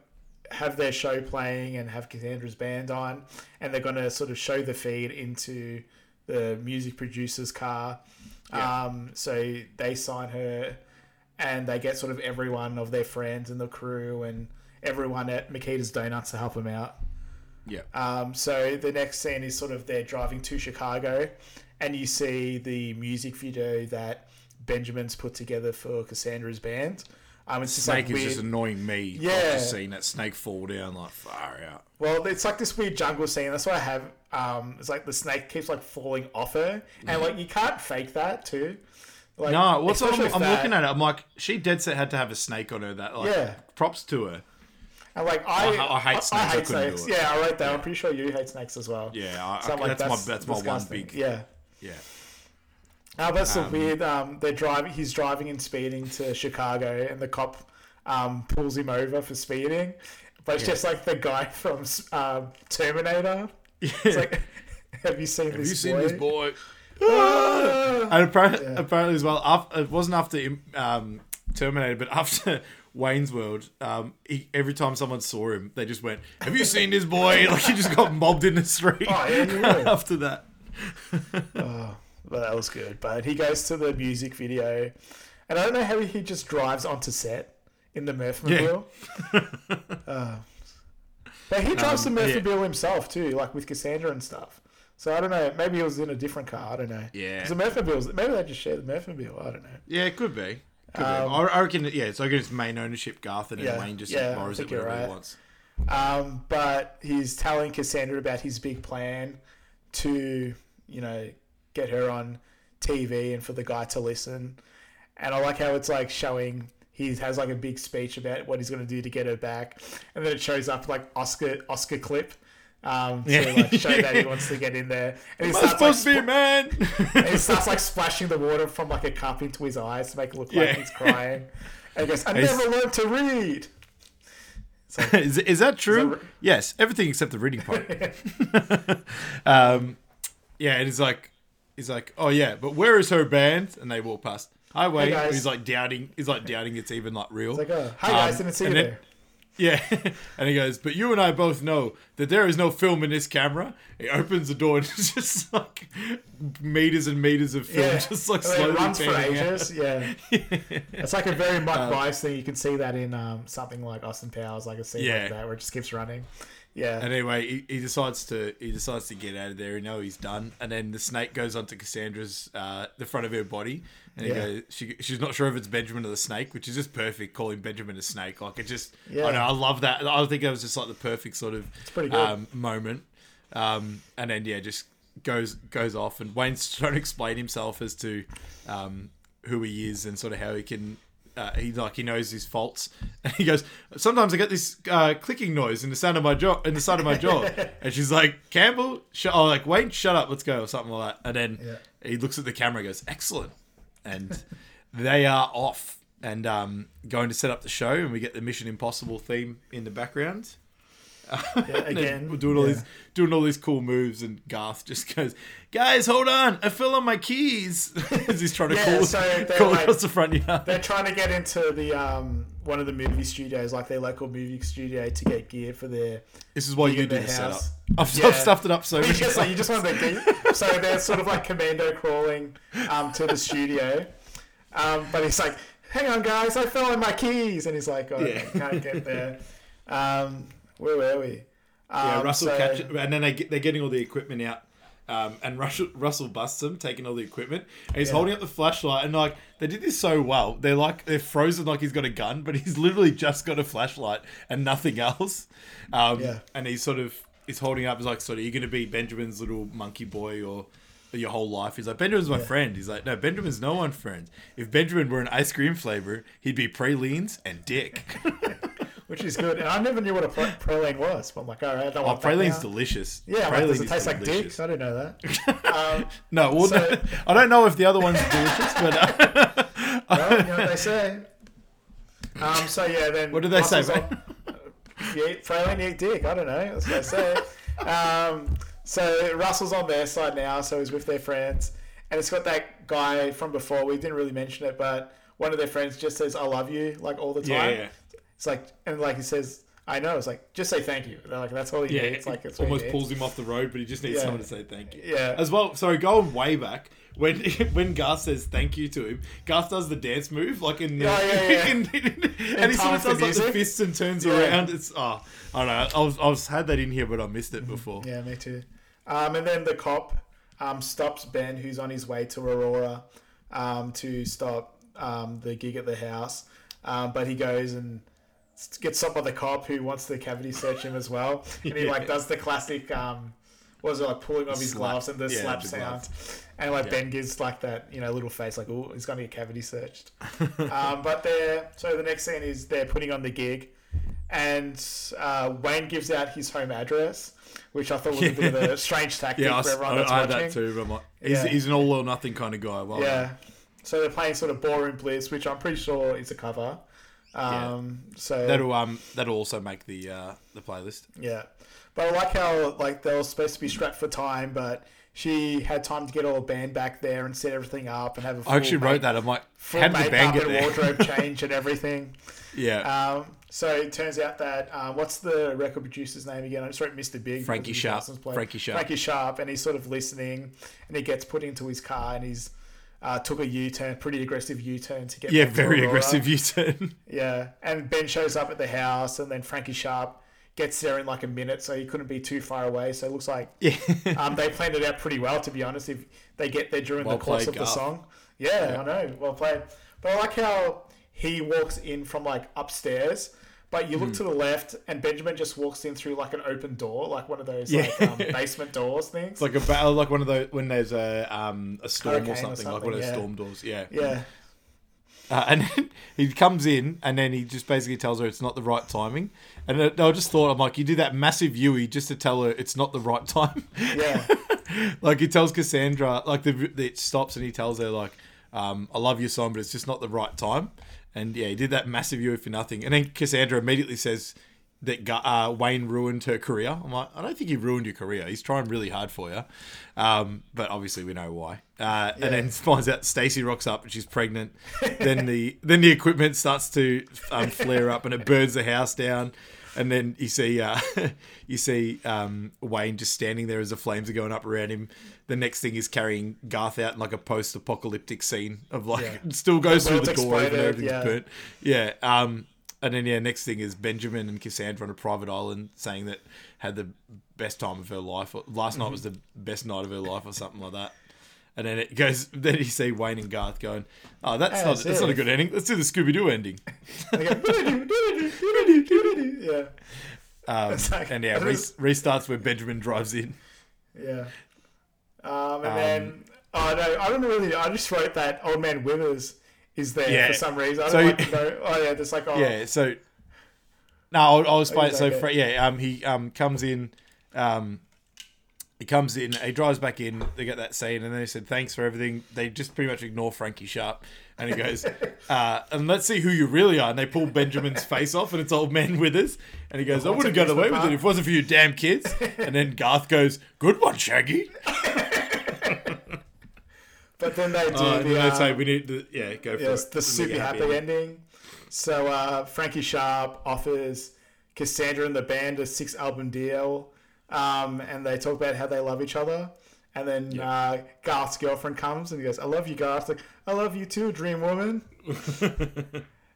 have their show playing and have Cassandra's band on, and they're going to sort of show the feed into the music producer's car. Yeah. Um, so they sign her, and they get sort of everyone of their friends and the crew and everyone at Mikita's Donuts to help them out. yeah, Um, so the next scene is sort of they're driving to Chicago, and you see the music video that Benjamin's put together for Cassandra's band. Um, it's just Snake like is weird. just annoying me. Yeah. Just seeing that snake fall down like far out. Well, it's like this weird jungle scene. That's why I have. Um, it's like the snake keeps like falling off her, and like you can't fake that too. Like, No, what's I'm, I'm with looking at it. I'm like, she dead set had to have a snake on her. That like, Yeah. props to her. And like I, I- I hate snakes, I couldn't do it. Yeah, I write that. I'm pretty sure you hate snakes as well. Yeah, I, So like, that's, my that's my one big Yeah. yeah. Oh, that's the weird. Um, they're driving. He's driving and speeding to Chicago, and the cop um, pulls him over for speeding. But it's just like the guy from um, Terminator. It's like, have you seen Have this? Have you seen boy? this boy? Ah! And apparently, apparently as well, after, it wasn't after um, Terminator, but after Wayne's World, um, he, every time someone saw him, they just went, "Have you seen this boy?" Like he just got mobbed in the street. Oh, yeah, after that, Well, that was good. But he goes to the music video, and I don't know how he just drives onto set in the Mirthmobile. Uh, but he drives Um, the yeah. Mirthmobile himself too, like with Cassandra and stuff. So I don't know. Maybe he was in a different car. I don't know. Yeah. the Mirthmobiles. Maybe they just share the Mirthmobile. I don't know. yeah, it could be. Could Um, be. I I reckon, yeah, so I reckon it's main ownership, Garth, and Yeah, Wayne just yeah, borrows it think you're he wants. Um, but he's telling Cassandra about his big plan to, you know, get her on TV and for the guy to listen. And I like how it's like showing he has like a big speech about what he's going to do to get her back, and then it shows up like Oscar Oscar clip. Um, to Yeah. like show that he wants to get in there, and he starts, like, supposed to be man. and he starts like splashing the water from like a cup into his eyes to make it look like he's crying. And he goes, "I He's- never learned to read." is, is that true? ri- yes, everything except the reading part. um, yeah, and he's like, he's like, oh yeah, but where is her band? And they walk past. Hi, Wayne. guys. he's like doubting. He's like doubting it's even like real. It's like, oh, "Hi guys, Um, didn't see you then- there." Yeah, and he goes, but you and I both know that there is no film in this camera. He opens the door and it's just like meters and meters of film, Yeah, just like slowly it runs for ages. Yeah, it's like a very Mike Myers thing. You can see that in um, something like Austin Powers, like a scene Yeah. like that where it just keeps running. Yeah, And anyway, he, he decides to he decides to get out of there. You know he's done. And then the snake goes onto Cassandra's uh, the front of her body, and he Yeah. goes, she, she's not sure if it's Benjamin or the snake, which is just perfect. Calling Benjamin a snake, like it just Yeah. I know I love that. I think that was just like the perfect sort of um, moment. Um, and then yeah, just goes goes off, and Wayne's trying to explain himself as to um, who he is and sort of how he can. Uh, he like he knows his faults, and he goes. Sometimes I get this uh, clicking noise in the sound of my jaw, in the side of my jaw, and she's like, "Campbell, sh- oh, like Wayne, shut up, let's go," or something like that. And then Yeah. he looks at the camera, and goes, "Excellent," and they are off and um, going to set up the show, and we get the Mission Impossible theme in the background. Yeah, again, we're doing all yeah. these doing all these cool moves, and Garth just goes, "Guys, hold on, I fell on my keys." As he's trying to Yeah, call, so they're call like- across the front yard. They're trying to get into the um, one of the movie studios, like their local movie studio, to get gear for their. This is why you in do the the setup. I've, Yeah. I've stuffed it up so You many just, like, you just want the gear. So they're sort of like commando crawling um, to the studio, um, but he's like, "Hang on, guys, I fell on my keys," and he's like, "Oh, Yeah. I can't get there." Um, where were we? Yeah, Um, Russell so- catch and then they get, they're getting all the equipment out. Um, and Russell, Russell busts him, taking all the equipment. And he's Yeah. holding up the flashlight, and like they did this so well. They're like they're frozen like he's got a gun, but he's literally just got a flashlight and nothing else. Um, Yeah. And he's sort of he's holding up. He's like, "So are you're going to be Benjamin's little monkey boy, or your whole life." He's like, "Benjamin's my friend." He's like, "No, Benjamin's no one friend. If Benjamin were an ice cream flavor, he'd be pralines and dick." which is good. And I never knew what a pra- praline was. But I'm like, all right, I don't oh, want that praline's delicious. Yeah, like, does Praline it taste like dick? delicious. I didn't know that. Um, No, well, So- no, I don't know if the other one's delicious, but uh, well, you know what they say. Um, so yeah, then what did they say, on- You eat praline, you eat dick. I don't know. That's what they say. Um, so Russell's on their side now, so he's with their friends, and it's got that guy from before. We didn't really mention it, but one of their friends just says "I love you" like all the time. Yeah, yeah, It's like and like he says, "I know." It's like just say thank you. They're like that's all he yeah. needs. Like it's it almost pulls him off the road, but he just needs Yeah. someone to say thank you. Yeah. As well, sorry, going way back when when Garth says thank you to him, Garth does the dance move like in the, Yeah, yeah, yeah. in- and he sort of does like the fists and turns Yeah. around. It's oh, I don't know. I was I was had that in here, but I missed it before. Yeah, me too. Um, and then the cop um, stops Ben, who's on his way to Aurora, um, to stop um, the gig at the house. um, but he goes and gets stopped by the cop who wants to cavity search him as well, and he like does the classic. Um, what was it like pulling off his Slap. gloves and the Yeah, slap the sound, glove. and like Ben gives like that you know little face like oh he's gonna get cavity searched. um, but they're so the next scene is they're putting on the gig, and uh, Wayne gives out his home address, which I thought was a bit of a strange tactic Yeah, I, for everyone I- that's I had watching. that too. But I'm like, he's, Yeah. he's an all or nothing kind of guy. Well, Yeah. So they're playing sort of Ballroom Blitz, which I'm pretty sure is a cover. Um, So that'll um that'll also make the uh the playlist. yeah, but I like how like they were supposed to be strapped for time, but she had time to get all the band back there and set everything up and have a. Full I actually wrote that. I'm like, Full how did the band get there? wardrobe change and everything. yeah, Um, so it turns out that uh, what's the record producer's name again? I just wrote Mr. Big. Frankie Sharp. Frankie Sharp. Frankie Sharp, and he's sort of listening, and he gets put into his car, and he's uh, took a U-turn, pretty aggressive U-turn to get. yeah, back to very Aurora. aggressive U-turn. Yeah, and Ben shows up at the house, and then Frankie Sharp gets there in like a minute, so he couldn't be too far away. So it looks like yeah, um, they planned it out pretty well, to be honest. If they get there during Well the course played, of the Garth. song, yeah, I know, well played. But I like how he walks in from like upstairs, but you look Hmm. to the left, and Benjamin just walks in through like an open door, like one of those Yeah. like um, basement doors things. it's like a battle, like one of those when there's a um a storm or or something, like one of those storm doors. Yeah, yeah, Uh, and then he comes in, and then he just basically tells her it's not the right timing. And I I just thought, I'm like, you do that massive Yui just to tell her it's not the right time. yeah, like he tells Cassandra, like the, the it stops and he tells her like, um, "I love your song, but it's just not the right time." And yeah, he did that massive Yui for nothing. And then Cassandra immediately says that uh, Wayne ruined her career. I'm like, I don't think he ruined your career. He's trying really hard for you, um, but obviously we know why. Uh, And then finds out Stacy rocks up and she's pregnant. then the then the equipment starts to um, flare up and it burns the house down. And then you see uh, you see um, Wayne just standing there as the flames are going up around him. The next thing is carrying Garth out in like a post-apocalyptic scene of like Yeah. still goes through the door exploded, everything's yeah. burnt. Yeah. Um, and then yeah, next thing is Benjamin and Cassandra on a private island saying that had the best time of her life. Or last night was the best night of her life, or something like that. And then it goes. Then you see Wayne and Garth going, "Oh, that's not that's not a good ending. Let's do the Scooby Doo ending." Yeah, Um, like- and yeah, re- restarts where Benjamin drives in. Yeah. Um, and then, oh no, I don't really. I just wrote that Old Man Withers is there Yeah. for some reason. I So don't you- like to know. Oh yeah, just like oh Yeah. So no, I'll, I'll explain it. he's So okay. Yeah, um, he um comes in, um, he comes in, he drives back in. They get that scene, and then they said thanks for everything. They just pretty much ignore Frankie Sharp, and he goes, uh, and let's see who you really are. And they pull Benjamin's face off, and it's old man Withers, and he goes, I wouldn't have got away with it if it wasn't for you damn kids. And then Garth goes, good one, Shaggy. But then they do Uh, the, they say um, we need the yeah go for yes, it. the super get happy ending. So uh, Frankie Sharp offers Cassandra and the band a six album deal, um, and they talk about how they love each other. And then uh, Garth's girlfriend comes and he goes, "I love you, Garth." Like, "I love you too, Dream Woman."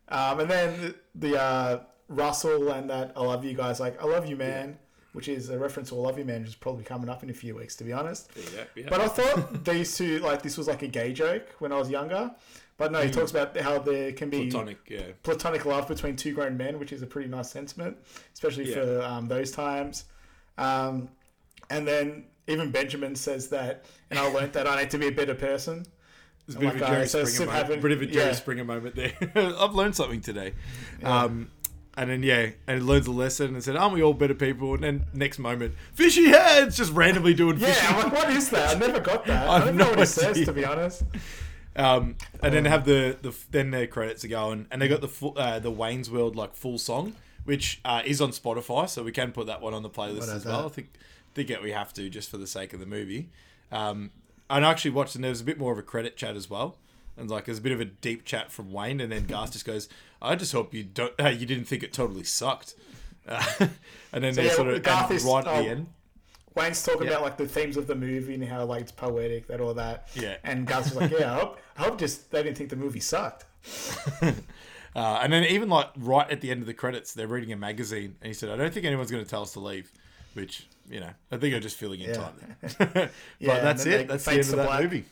um, and then the uh, Russell and that "I love you" guys like, "I love you, man," which is a reference to "I love you, man," which is probably coming up in a few weeks, to be honest. Yeah, yeah. But I thought these two, like, this was like a gay joke when I was younger. But no, he talks about how there can be Platonic, yeah. platonic love between two grown men, which is a pretty nice sentiment, especially for um, those times. Um, and then even Benjamin says that, and I learnt that I need to be a better person. There's a bit Like, of a uh, Jerry so Springer Sid moment. Happen- bit of a Jerry yeah. Springer moment there. I've learned something today. Um, and then yeah, and it learns a lesson and said, "Aren't we all better people?" And then next moment, fishy heads, just randomly doing Yeah, fishy. I'm like, what is that? I never got that. I I, don't know no what it says, idea. to be honest. Um, and then have the, the then their credits are going, and they got the full, uh, the Wayne's World like full song, which uh, is on Spotify, so we can put that one on the playlist What as well. that? I think think that we have to just for the sake of the movie. Um, and I actually watched, and there was a bit more of a credit chat as well, and like there's a bit of a deep chat from Wayne, and then Garth just goes, "I just hope you don't, uh, you didn't think it totally sucked." Uh, and then they yeah, sort of Garth is- right at the end. Wayne's talking Yeah. about like the themes of the movie and how like it's poetic, that all that. Yeah. And Garth's was like, yeah, I hope, I hope just they didn't think the movie sucked. Uh, and then even like right at the end of the credits, they're reading a magazine, and he said, "I don't think anyone's going to tell us to leave," which you know, I think I'm just filling in Yeah. time there. but Yeah, that's it. That's the end of that black. movie.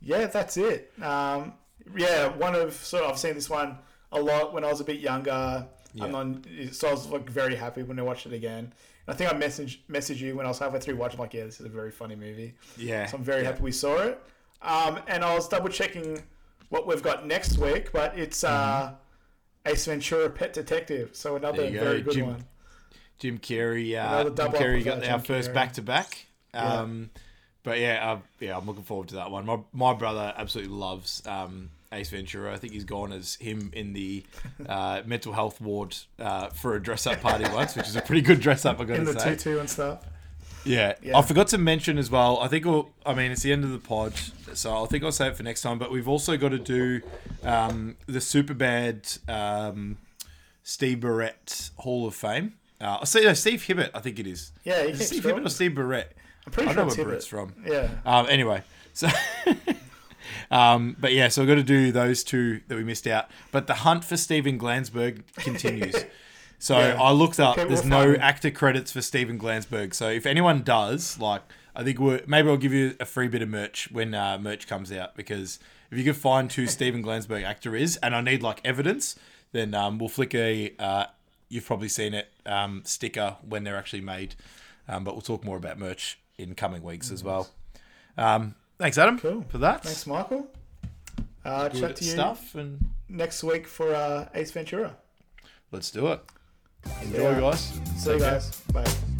Yeah, that's it. Um, yeah, one of so I've seen this one a lot when I was a bit younger. I'm on, so I was like very happy when I watched it again. And I think I messaged messaged you when I was halfway through watching. like, yeah, this is a very funny movie. Yeah. So I'm very yeah. happy we saw it. Um, and I was double checking what we've got next week, but it's uh, Ace Ventura: Pet Detective. So another go, very good Jim- one. Jim Carrey. Uh, Jim Carrey got our Jim first back to back. Um, but yeah, uh, yeah, I'm looking forward to that one. My my brother absolutely loves um, Ace Ventura. I think he's gone as him in the uh, mental health ward uh, for a dress up party once, which is a pretty good dress up. I got In the say. tutu and stuff. Yeah. Yeah. I forgot to mention as well. I think, we'll, I mean, it's the end of the pod, so I think I'll say it for next time. But we've also got to do um, the Superbad um, Steve Barrett Hall of Fame. Uh, I see, no, Steve Hibbert, I think it is. Yeah, Is it Steve scrolling. Hibbert or Steve Barrett? I'm pretty I sure know it's where. Barrett's from. Yeah. Um, anyway, so. um, but yeah, so we've got to do those two that we missed out. But the hunt for Steven Glansberg continues. So Yeah. I looked up. Okay, there's no actor credits for Steven Glansberg. So if anyone does, like, I think we're, maybe I'll give you a free bit of merch when uh, merch comes out because if you can find who Steven Glansberg actor is, and I need like evidence, then um, we'll flick a. Uh, you've probably seen it um, sticker when they're actually made, um, but we'll talk more about merch in coming weeks as well. Um, thanks, Adam, Cool. for that. Thanks, Michael. Uh, chat to you stuff, and next week for uh, Ace Ventura. let's do it. Enjoy, Yeah. guys. See you guys. Bye.